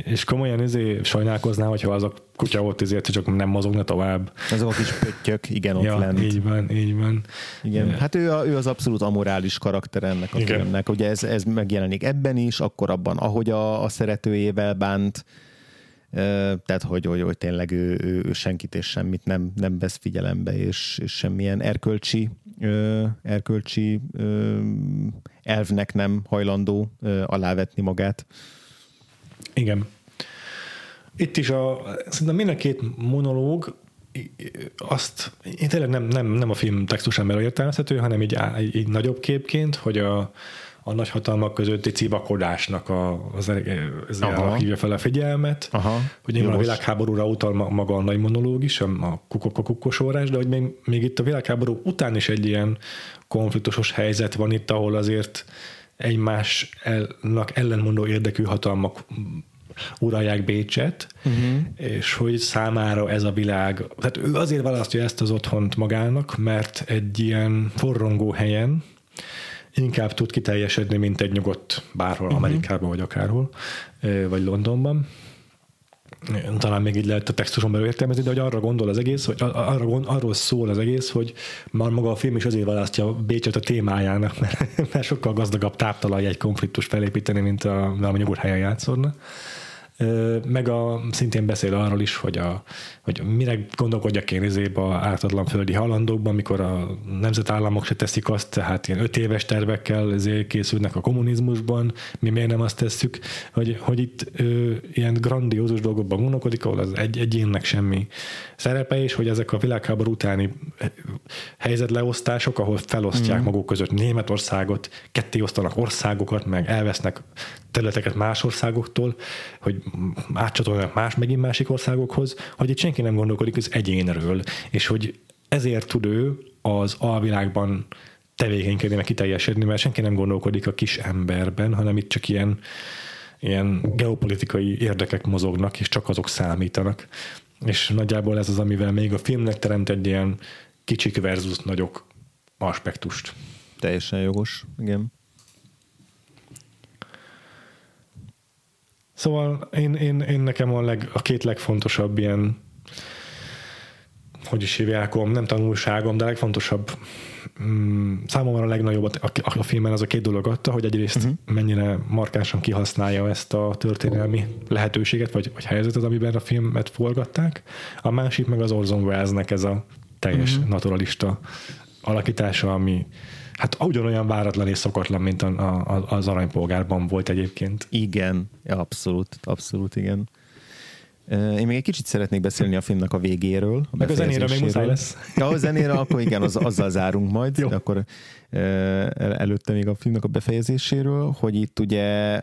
és komolyan izé sajnálkoznál, hogyha az a kutya ott ezért csak nem mozogna tovább. Azok a kis pöttyök, igen, ott ja, lent. így van, így van. Igen, yeah. hát ő, a, ő az abszolút amorális karakter ennek a igen. filmnek. Ugye ez, ez megjelenik ebben is, akkor abban, ahogy a, a szeretőjével bánt, tehát hogy, hogy, hogy tényleg ő, ő, ő senkit és semmit nem, nem vesz figyelembe, és, és semmilyen erkölcsi, erkölcsi elvnek nem hajlandó alávetni magát. Igen. Itt is a, szerintem mind a két monológ azt, én tényleg nem, nem, nem a film textusán értelmezhető, hanem így, így nagyobb képként, hogy a, a nagy hatalmak közötti civakodásnak a, az, az hívja fel a figyelmet, Aha. hogy nyilván a világháborúra utal maga a nagy monológ is, a kukosorás, de hogy még, még itt a világháború után is egy ilyen konfliktusos helyzet van itt, ahol azért egymásnak ellenmondó érdekű hatalmak uralják Bécset, uh-huh. és hogy számára ez a világ, tehát ő azért választja ezt az otthont magának, mert egy ilyen forrongó helyen inkább tud kiteljesedni, mint egy nyugodt bárhol, uh-huh. Amerikában vagy akárhol, vagy Londonban talán még így lehet a textuson belül értelmezni, de hogy arra gondol az egész, hogy arra arról szól az egész, hogy már maga a film is azért választja Bécset a témájának, mert, mert sokkal gazdagabb táptalaj egy konfliktus felépíteni, mint a, a nyugodt helyen játszódna meg a, szintén beszél arról is, hogy, a, hogy mire gondolkodjak én izébe ártatlan földi halandókban, amikor a nemzetállamok se teszik azt, tehát ilyen öt éves tervekkel készülnek a kommunizmusban, mi miért nem azt tesszük, hogy, hogy itt ö, ilyen grandiózus dolgokban gondolkodik, ahol az egy, egyénnek semmi szerepe, és hogy ezek a világháború utáni helyzetleosztások, ahol felosztják mm. maguk között Németországot, ketté osztanak országokat, meg elvesznek területeket más országoktól, hogy átcsatolnak más, megint másik országokhoz, hogy itt senki nem gondolkodik az egyénről, és hogy ezért tud ő az alvilágban tevékenykedni, meg kiteljesedni, mert senki nem gondolkodik a kis emberben, hanem itt csak ilyen, ilyen geopolitikai érdekek mozognak, és csak azok számítanak. És nagyjából ez az, amivel még a filmnek teremt egy ilyen kicsik versus nagyok aspektust. Teljesen jogos, igen. Szóval én, én, én nekem a, leg, a két legfontosabb ilyen hogy is hívják, nem tanulságom, de a legfontosabb mm, számomra a legnagyobb a, a, a filmen az a két dolog adta, hogy egyrészt uh-huh. mennyire markánsan kihasználja ezt a történelmi lehetőséget, vagy, vagy helyzetet, amiben a filmet forgatták. A másik meg az Orson Welles-nek ez a teljes uh-huh. naturalista alakítása, ami Hát ugyanolyan váratlan és szokatlan, mint a, a, az aranypolgárban volt egyébként. Igen, abszolút, abszolút igen. Én még egy kicsit szeretnék beszélni a filmnek a végéről. A Meg a zenére még muszáj lesz. Ja, a zenére, akkor igen, az, azzal zárunk majd, Jó. de akkor előtte még a filmnek a befejezéséről, hogy itt ugye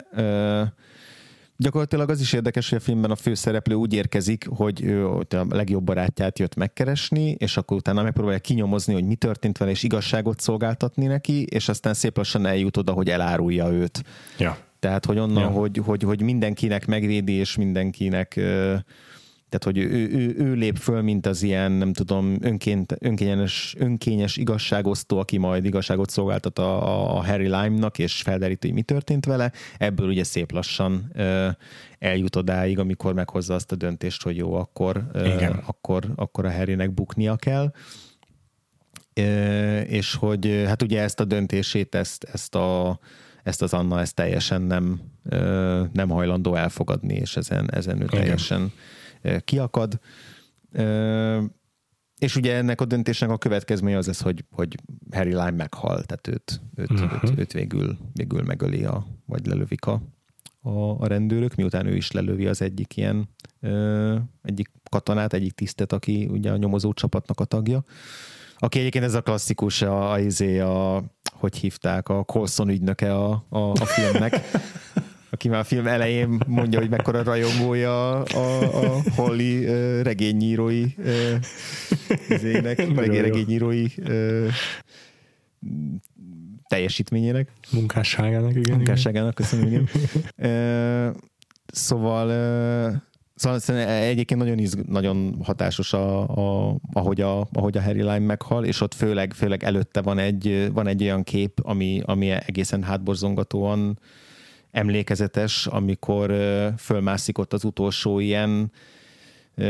Gyakorlatilag az is érdekes, hogy a filmben a főszereplő úgy érkezik, hogy ő a legjobb barátját jött megkeresni, és akkor utána megpróbálja kinyomozni, hogy mi történt vele, és igazságot szolgáltatni neki, és aztán szép lassan eljut oda, hogy elárulja őt. Ja. Tehát, hogy onnan, ja. hogy, hogy, hogy mindenkinek megvédi, és mindenkinek tehát, hogy ő, ő, ő lép föl, mint az ilyen, nem tudom, önként, önkényes, önkényes igazságosztó, aki majd igazságot szolgáltat a, a Harry Lime-nak, és felderít, hogy mi történt vele. Ebből ugye szép lassan ö, eljut odáig, amikor meghozza azt a döntést, hogy jó, akkor, ö, akkor, akkor a Harrynek buknia kell. És hogy hát ugye ezt a döntését, ezt, ezt a ezt az Anna ezt teljesen nem, nem hajlandó elfogadni, és ezen, ezen ő teljesen Igen kiakad. És ugye ennek a döntésnek a következménye az lesz, hogy, hogy Harry Lime meghal, tehát őt, őt, uh-huh. őt, őt végül, végül megöli, a, vagy lelövik a, a, a rendőrök, miután ő is lelövi az egyik ilyen ö, egyik katonát, egyik tisztet, aki ugye a nyomozó csapatnak a tagja. Aki egyébként ez a klasszikus, a, a, a, a hogy hívták, a Colson ügynöke a, a, a filmnek. aki már a film elején mondja, hogy mekkora rajongója a, a Holly uh, regényírói uh, izének, regény, regényírói uh, teljesítményének. Munkásságának, igen. Munkásságának, köszönöm, igen. uh, szóval uh, Szóval egyébként nagyon, izg, nagyon hatásos, a, a, ahogy, a, ahogy a Harry Lime meghal, és ott főleg, főleg előtte van egy, van egy olyan kép, ami, ami egészen hátborzongatóan emlékezetes, amikor fölmászik ott az utolsó ilyen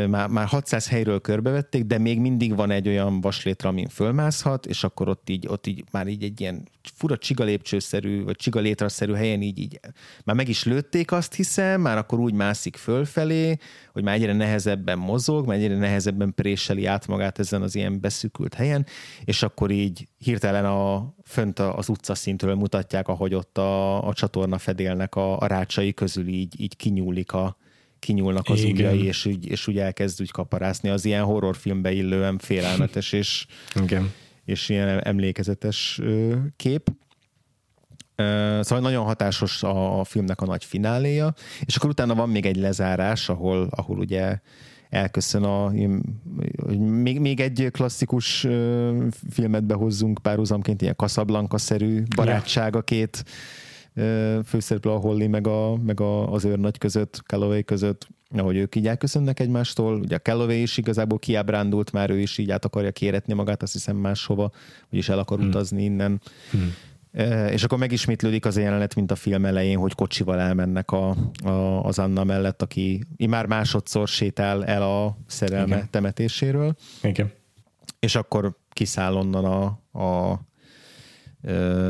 már, már 600 helyről körbevették, de még mindig van egy olyan vaslétre, amin fölmászhat, és akkor ott így, ott így már így egy ilyen fura csigalépcsőszerű, vagy csigalétraszerű helyen így, így már meg is lőtték azt hiszem, már akkor úgy mászik fölfelé, hogy már egyre nehezebben mozog, már egyre nehezebben préseli át magát ezen az ilyen beszűkült helyen, és akkor így hirtelen a, fönt az utcaszintről mutatják, ahogy ott a, a csatorna fedélnek a, a rácsai közül így, így kinyúlik a, kinyúlnak az ujjai, és úgy, és úgy elkezd úgy kaparászni. Az ilyen horrorfilmbe illően félelmetes és, Igen. és ilyen emlékezetes kép. Szóval nagyon hatásos a, a filmnek a nagy fináléja, és akkor utána van még egy lezárás, ahol, ahol ugye elköszön a, még, még egy klasszikus filmet behozzunk párhuzamként, ilyen Casablanca-szerű barátság a két főszereplő a Holly meg, a, meg a, az őrnagy között, Calloway között, ahogy ők így elköszönnek egymástól. Ugye a Calloway is igazából kiábrándult, már ő is így át akarja kéretni magát, azt hiszem máshova, vagyis el akar hmm. utazni innen. Hmm. És akkor megismétlődik az a jelenet, mint a film elején, hogy kocsival elmennek a, a, az Anna mellett, aki már másodszor sétál el a szerelme Igen. temetéséről. Igen. És akkor kiszáll onnan a, a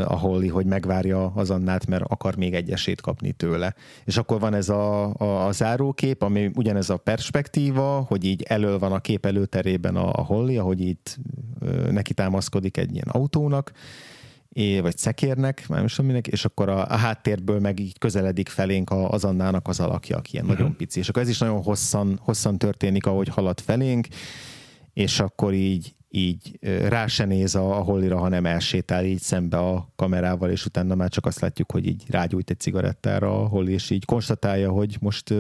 a Holly, hogy megvárja az Annát, mert akar még egy esélyt kapni tőle. És akkor van ez a, a, a zárókép, ami ugyanez a perspektíva, hogy így elől van a kép előterében a, a Holly, ahogy itt neki támaszkodik egy ilyen autónak, é, vagy szekérnek, már most minek, és akkor a, a háttérből meg így közeledik felénk a, az Annának az alakja, aki ilyen uh-huh. nagyon pici. És akkor ez is nagyon hosszan, hosszan történik, ahogy halad felénk, és akkor így, így rá se néz a, a hollira, hanem elsétál így szembe a kamerával, és utána már csak azt látjuk, hogy így rágyújt egy cigarettára a holli, és így konstatálja, hogy most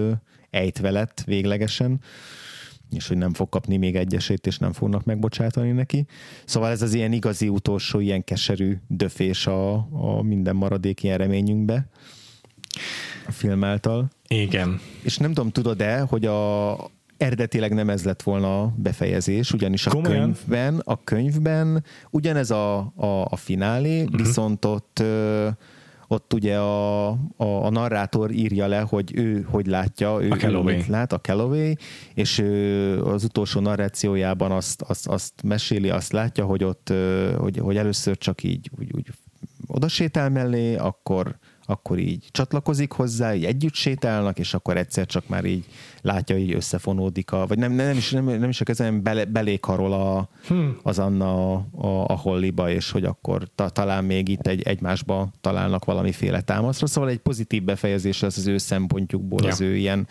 ejtve lett véglegesen, és hogy nem fog kapni még egy esélyt, és nem fognak megbocsátani neki. Szóval ez az ilyen igazi utolsó, ilyen keserű döfés a, a minden maradék ilyen reményünkbe a film által. Igen. És nem tudom, tudod-e, hogy a, eredetileg nem ez lett volna a befejezés, ugyanis a Komolyan? könyvben, a könyvben ugyanez a, a, a finálé, uh-huh. viszont ott ott ugye a, a, a narrátor írja le, hogy ő hogy látja, ő, a ő mit lát, a Calloway, és ő az utolsó narrációjában azt, azt, azt meséli, azt látja, hogy ott, hogy, hogy először csak így úgy, úgy oda sétál mellé, akkor akkor így csatlakozik hozzá, így együtt sétálnak, és akkor egyszer csak már így látja, hogy összefonódik, a, vagy nem, nem, is, nem, nem is a kezem, bele, belékarol a, hmm. az Anna a, a, a Holliba, és hogy akkor ta, talán még itt egy, egymásba találnak valamiféle támaszra. Szóval egy pozitív befejezés az az ő szempontjukból, ja. az ő ilyen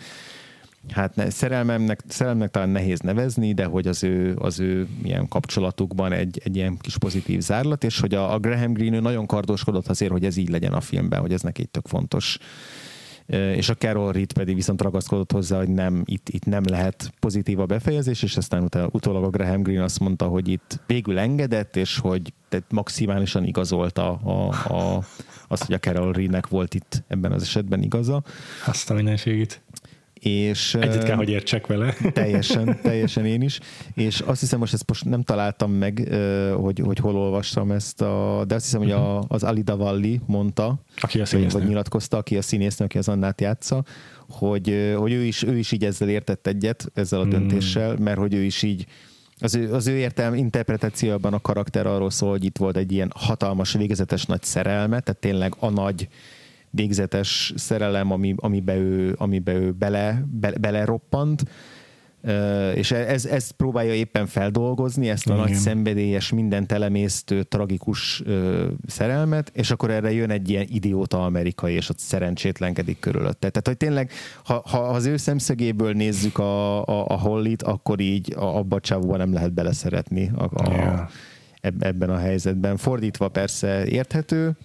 hát ne, szerelmemnek, szerelmemnek talán nehéz nevezni, de hogy az ő, az ő ilyen kapcsolatukban egy, egy ilyen kis pozitív zárlat, és hogy a, a Graham ő nagyon kardoskodott azért, hogy ez így legyen a filmben, hogy ez neki tök fontos és a Carol Reed pedig viszont ragaszkodott hozzá, hogy nem, itt, itt nem lehet pozitív a befejezés, és aztán utána, utólag a Graham Greene azt mondta, hogy itt végül engedett, és hogy tehát maximálisan igazolta a, a, azt, hogy a Carol Reednek volt itt ebben az esetben igaza. Azt a mindenségét És, Egyet kell, hogy értsek vele. Teljesen, teljesen én is. És azt hiszem, most ezt most nem találtam meg, hogy, hogy hol olvastam ezt, a, de azt hiszem, hogy a, az Alida Valli mondta, aki a vagy, vagy nyilatkozta, aki a színésznő, aki az Annát játsza, hogy, hogy ő, is, ő is így ezzel értett egyet, ezzel a hmm. döntéssel, mert hogy ő is így az ő, az ő értelm interpretációban a karakter arról szól, hogy itt volt egy ilyen hatalmas, végezetes nagy szerelme, tehát tényleg a nagy végzetes szerelem, ami, amibe, ő, amibe ő bele, be, beleroppant, és ez, ez próbálja éppen feldolgozni, ezt a Igen. nagy szenvedélyes, minden telemésztő, tragikus szerelmet, és akkor erre jön egy ilyen idióta amerikai, és ott szerencsétlenkedik körülötte. Tehát, hogy tényleg, ha, ha az ő szemszögéből nézzük a, a, a Hollit, akkor így a, abba a csávóba nem lehet beleszeretni a, a, yeah. ebben a helyzetben. Fordítva persze érthető,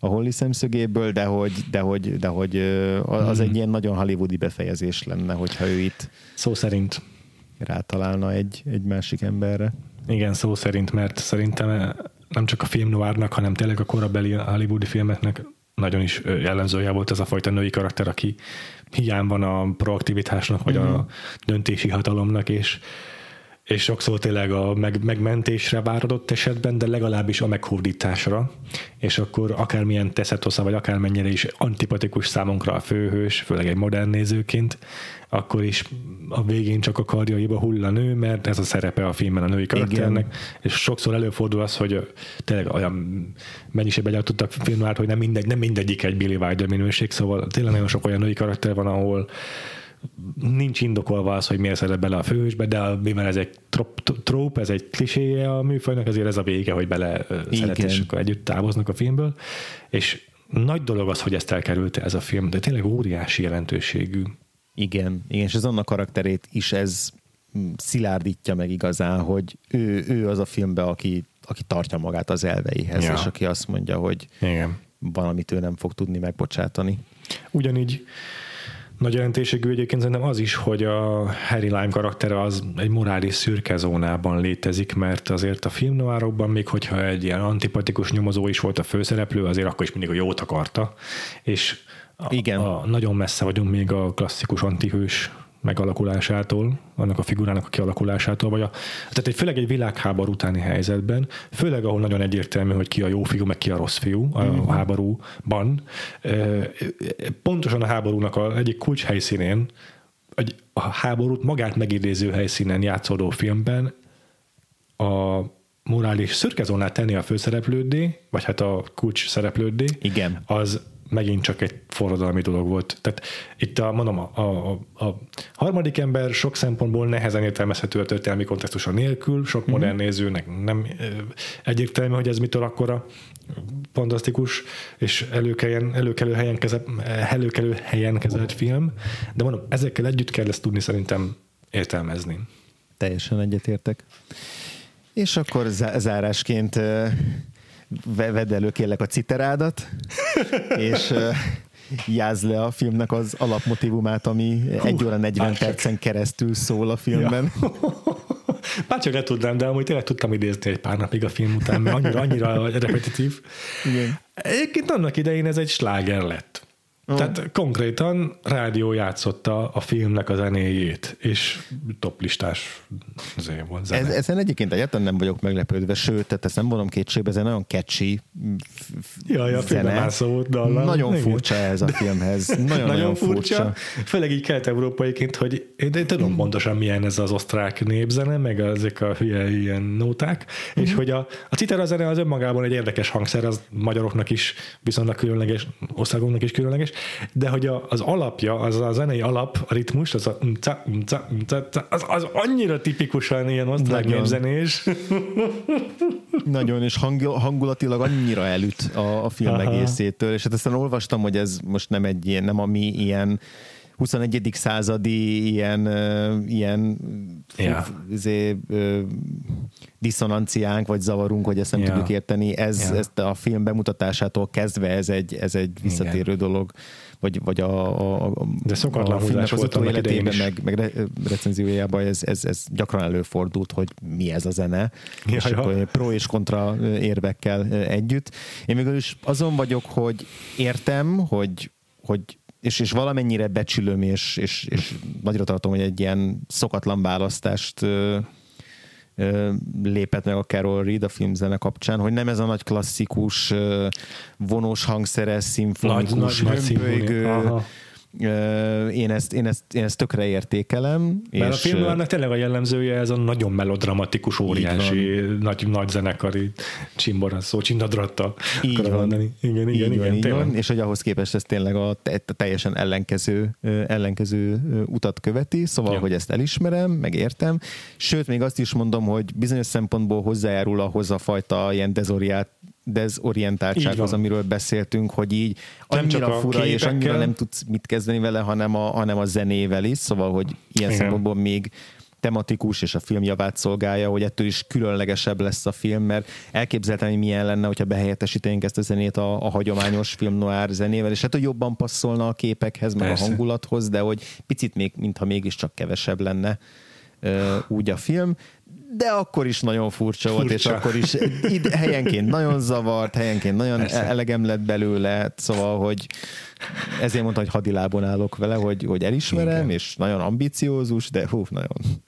a Holly szemszögéből, de hogy, de hogy, de hogy az egy mhm. ilyen nagyon hollywoodi befejezés lenne, hogyha ő itt szó szerint rátalálna egy, egy másik emberre. Igen, szó szerint, mert szerintem nem csak a film noárnak, hanem tényleg a korabeli hollywoodi filmeknek nagyon is jellemzője volt ez a fajta női karakter, aki hiány van a proaktivitásnak, vagy uh-huh. a mhm. döntési hatalomnak, és és sokszor tényleg a meg, megmentésre váradott esetben, de legalábbis a meghódításra, és akkor akármilyen teszetosza, vagy akármennyire is antipatikus számunkra a főhős, főleg egy modern nézőként, akkor is a végén csak a karjaiba hull a nő, mert ez a szerepe a filmben a női karakternek, Igen. és sokszor előfordul az, hogy tényleg olyan mennyiségben gyártottak filmát, hogy nem, mindegy, nem mindegyik egy Billy Wilder minőség, szóval tényleg nagyon sok olyan női karakter van, ahol nincs indokolva az, hogy miért szeret bele a főhősbe, de mivel ez egy tróp, ez egy kliséje a műfajnak, ezért ez a vége, hogy bele szeret, és akkor együtt távoznak a filmből, és nagy dolog az, hogy ezt elkerülte ez a film, de tényleg óriási jelentőségű. Igen, igen és az annak karakterét is ez szilárdítja meg igazán, hogy ő, ő az a filmbe, aki, aki tartja magát az elveihez, ja. és aki azt mondja, hogy Igen. van, amit ő nem fog tudni megbocsátani. Ugyanígy nagy jelentőségű egyébként szerintem az is, hogy a Harry Lime karaktere az egy morális szürke zónában létezik, mert azért a filmnoárokban, még hogyha egy ilyen antipatikus nyomozó is volt a főszereplő, azért akkor is mindig a jót akarta, és a, Igen. A, nagyon messze vagyunk még a klasszikus antihős megalakulásától, annak a figurának a kialakulásától, vagy a, tehát egy, főleg egy világháború utáni helyzetben, főleg ahol nagyon egyértelmű, hogy ki a jó fiú, meg ki a rossz fiú a, mm. háborúban. Pontosan a háborúnak a egyik kulcs helyszínén, egy, a háborút magát megidéző helyszínen játszódó filmben a morális szürkezónát tenni a főszereplődé, vagy hát a kulcs szereplődé, Igen. az megint csak egy forradalmi dolog volt. Tehát itt a, mondom, a, a, a harmadik ember sok szempontból nehezen értelmezhető a történelmi kontextusa nélkül, sok mm-hmm. modern nézőnek nem egyértelmű, hogy ez mitől akkora fantasztikus és előkeljen, előkelő helyen, kezelt, előkelő helyen kezelt film, de mondom, ezekkel együtt kell ezt tudni szerintem értelmezni. Teljesen egyetértek. És akkor zárásként vedd elő kérlek a citerádat, és jáz le a filmnek az alapmotivumát, ami Hú, 1 óra 40 bárcsak. percen keresztül szól a filmben. Ja. Bárcsak le tudnám, de amúgy tényleg tudtam idézni egy pár napig a film után, mert annyira, annyira repetitív. Igen. Egyébként annak idején ez egy sláger lett. Uh. Tehát konkrétan rádió játszotta a filmnek a zenéjét, és toplistás volt zene. Ez, ezen egyébként egyáltalán nem vagyok meglepődve, sőt, tehát ezt nem vonom kétségbe, ez egy nagyon catchy Jaj, a zene. dallam. Nagyon Igen. furcsa ez a filmhez. Nagyon, nagyon, nagyon furcsa. furcsa. Főleg így kelet-európaiként, hogy én, én tudom mm. pontosan milyen ez az osztrák népzene, meg ezek a hülye ilyen nóták, mm. és hogy a, a citera zene az önmagában egy érdekes hangszer, az magyaroknak is viszonylag különleges, országunknak is különleges, de hogy a, az alapja, az a zenei alap, a ritmus, az a az, az annyira tipikusan ilyen osztrák népzenés. Nagyon, és hangulatilag annyira elüt a, a film Aha. egészétől, és hát aztán olvastam, hogy ez most nem egy ilyen, nem a mi ilyen 21. századi ilyen, ilyen ja. izé, diszonanciánk, vagy zavarunk, hogy ezt nem ja. tudjuk érteni. Ez, ja. ezt a film bemutatásától kezdve ez egy, ez egy visszatérő Igen. dolog vagy, vagy a, a, De szokatlan a filmnek az utó életében, meg, meg recenziójában ez, ez, ez gyakran előfordult, hogy mi ez a zene, ja, és ja. Akkor pro és kontra érvekkel együtt. Én mégis azon vagyok, hogy értem, hogy, hogy és, és valamennyire becsülöm, és, és, és nagyra tartom, hogy egy ilyen szokatlan választást ö, ö, lépett meg a Carol Reed a filmzene kapcsán, hogy nem ez a nagy klasszikus ö, vonós hangszeres, szimfonikus, Nagy- nagy- nagy én ezt, én, ezt, én ezt tökre értékelem. Mert és, a filmnek tényleg a jellemzője ez a nagyon melodramatikus, óriási, nagy, nagy zenekari csimborasszó, csindadratta. Így van. mondani. Igen, igen, így igen. van, így van, és hogy ahhoz képest ez tényleg a, a teljesen ellenkező, ellenkező utat követi, szóval, Ja. hogy ezt elismerem, meg értem. Sőt, még azt is mondom, hogy bizonyos szempontból hozzájárul ahhoz a fajta ilyen dezoriát, dezorientáltsághoz, amiről beszéltünk, hogy így Nem csak annyira a fura, és annyira képekkel. nem tudsz mit kezdeni vele, hanem a, hanem a zenével is, szóval, hogy ilyen Igen. szempontból még tematikus és a film javát szolgálja, hogy ettől is különlegesebb lesz a film, mert elképzeltem, hogy milyen lenne, hogyha behelyettesítenénk ezt a zenét a, a hagyományos film noir zenével, és hát, hogy jobban passzolna a képekhez, meg Persze. a hangulathoz, de hogy picit még, mintha mégiscsak kevesebb lenne úgy a film, de akkor is nagyon furcsa, volt, és Furcsa. akkor is id, helyenként nagyon zavart, helyenként nagyon Persze. elegem lett belőle, szóval, hogy ezért mondtam, hogy hadilábon állok vele, hogy, hogy elismerem, Igen. és nagyon ambiciózus, de hú, nagyon.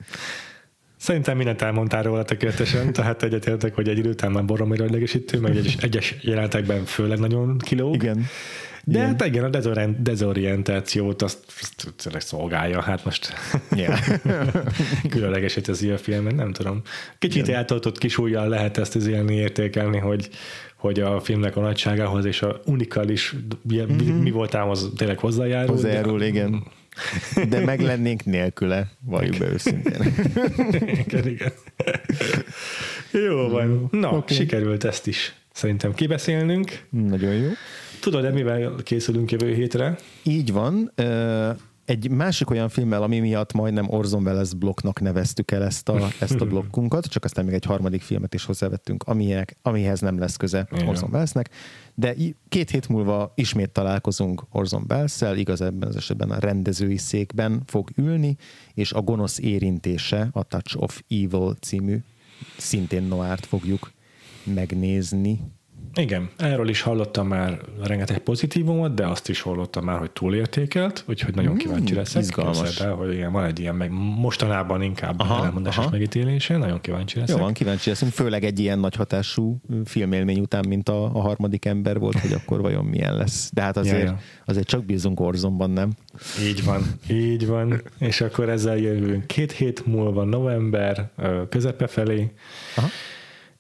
Szerintem mindent elmondtál róla tökéletesen, tehát egyetértek, hogy egy idő után már boromira idegesítő, meg egyes, egyes jelenetekben főleg nagyon kilóg. Igen. De Igen. hát igen, a dezorient, dezorientációt azt, azt tényleg szolgálja, hát most Yeah. különlegeset teszi a filmen, nem tudom. Kicsit eltoltott kis ujjal lehet ezt élni, értékelni, hogy, hogy a filmnek a nagyságához és a unikális mi, mi, mi voltához tényleg hozzájárul. Hozzájárul, igen. De meg lennénk nélküle, valljuk be őszintén. igen, igen. Jó van. Na, okay. sikerült ezt is szerintem kibeszélnünk. Nagyon jó. Tudod, de mivel készülünk jövő hétre? Így van. Egy másik olyan filmmel, ami miatt majdnem Orson Welles blokknak neveztük el ezt a, ezt a blokkunkat, csak aztán még egy harmadik filmet is hozzávettünk, aminek, amihez nem lesz köze Igen. Orson Wellesnek. De két hét múlva ismét találkozunk Orson Welles-szel, igaz ebben az esetben a rendezői székben fog ülni, és a gonosz érintése, a Touch of Evil című szintén noárt fogjuk megnézni. Igen, erről is hallottam már rengeteg pozitívumot, de azt is hallottam már, hogy túlértékelt, úgyhogy nagyon kíváncsi leszek. izgalmas. El, hogy igen, van egy ilyen meg mostanában inkább Aha, ellenmondásos aha. megítélése, nagyon kíváncsi leszek. Jó van, kíváncsi leszünk, főleg egy ilyen nagy hatású filmélmény után, mint a, a harmadik ember volt, hogy akkor vajon milyen lesz. De hát azért, Ja, ja. azért csak bízunk Orzonban, nem? Így van, így van. És akkor ezzel jövünk két hét múlva, november közepe felé, Aha.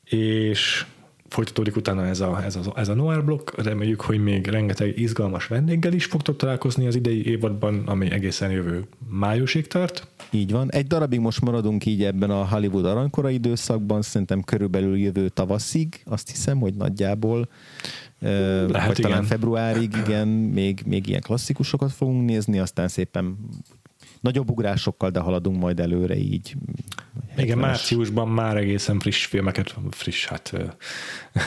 és folytatódik utána ez a, ez a, ez a Noir blokk. Reméljük, hogy még rengeteg izgalmas vendéggel is fogtok találkozni az idei évadban, ami egészen jövő májusig tart. Így van. Egy darabig most maradunk így ebben a Hollywood aranykora időszakban, szerintem körülbelül jövő tavaszig, azt hiszem, hogy nagyjából Lehet, vagy igen. talán februárig, igen, még, még ilyen klasszikusokat fogunk nézni, aztán szépen nagyobb ugrásokkal, de haladunk majd előre így. Igen, 70-es. márciusban már egészen friss filmeket, friss, hát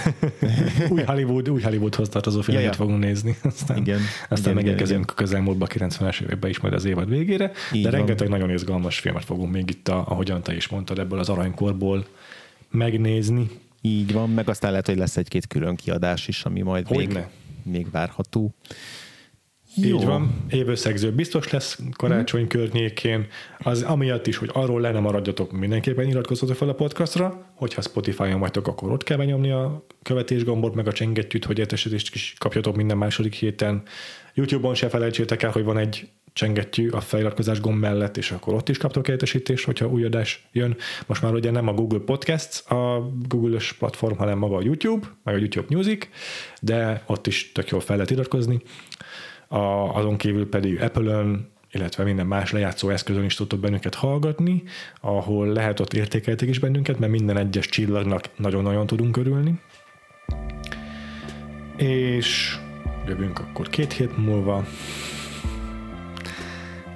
új Hollywood, új Hollywoodhoz tartozó filmeket Ja, ja. fogunk nézni. Aztán, Igen, aztán igen, megérkezünk a közelmúltba 90-es években is majd az évad végére, Így de van. rengeteg nagyon izgalmas filmet fogunk még itt, a, ahogyan te is mondtad, ebből az aranykorból megnézni. Így van, meg aztán lehet, hogy lesz egy-két külön kiadás is, ami majd még, Hogyne. még várható. Így van, évösszegző biztos lesz karácsony környékén, az amiatt is, hogy arról le nem maradjatok, mindenképpen iratkozzatok fel a podcastra, hogyha Spotify-on vagytok, akkor ott kell benyomni a követés gombot, meg a csengettyűt, hogy értesítést is kapjatok minden második héten. YouTube-on se felejtsétek el, hogy van egy csengettyű a feliratkozás gomb mellett, és akkor ott is kaptok értesítést, hogyha új adás jön. Most már ugye nem a Google Podcasts a Google-ös platform, hanem maga a YouTube, meg a YouTube Music, de ott is tök jól fel lehet iratkozni. A, azon kívül pedig Apple-ön, illetve minden más lejátszó eszközön is tudtok bennünket hallgatni, ahol lehet ott értékeltek is bennünket, mert minden egyes csillagnak nagyon-nagyon tudunk örülni. És jövünk akkor két hét múlva.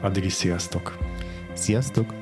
Addig is sziasztok! Sziasztok!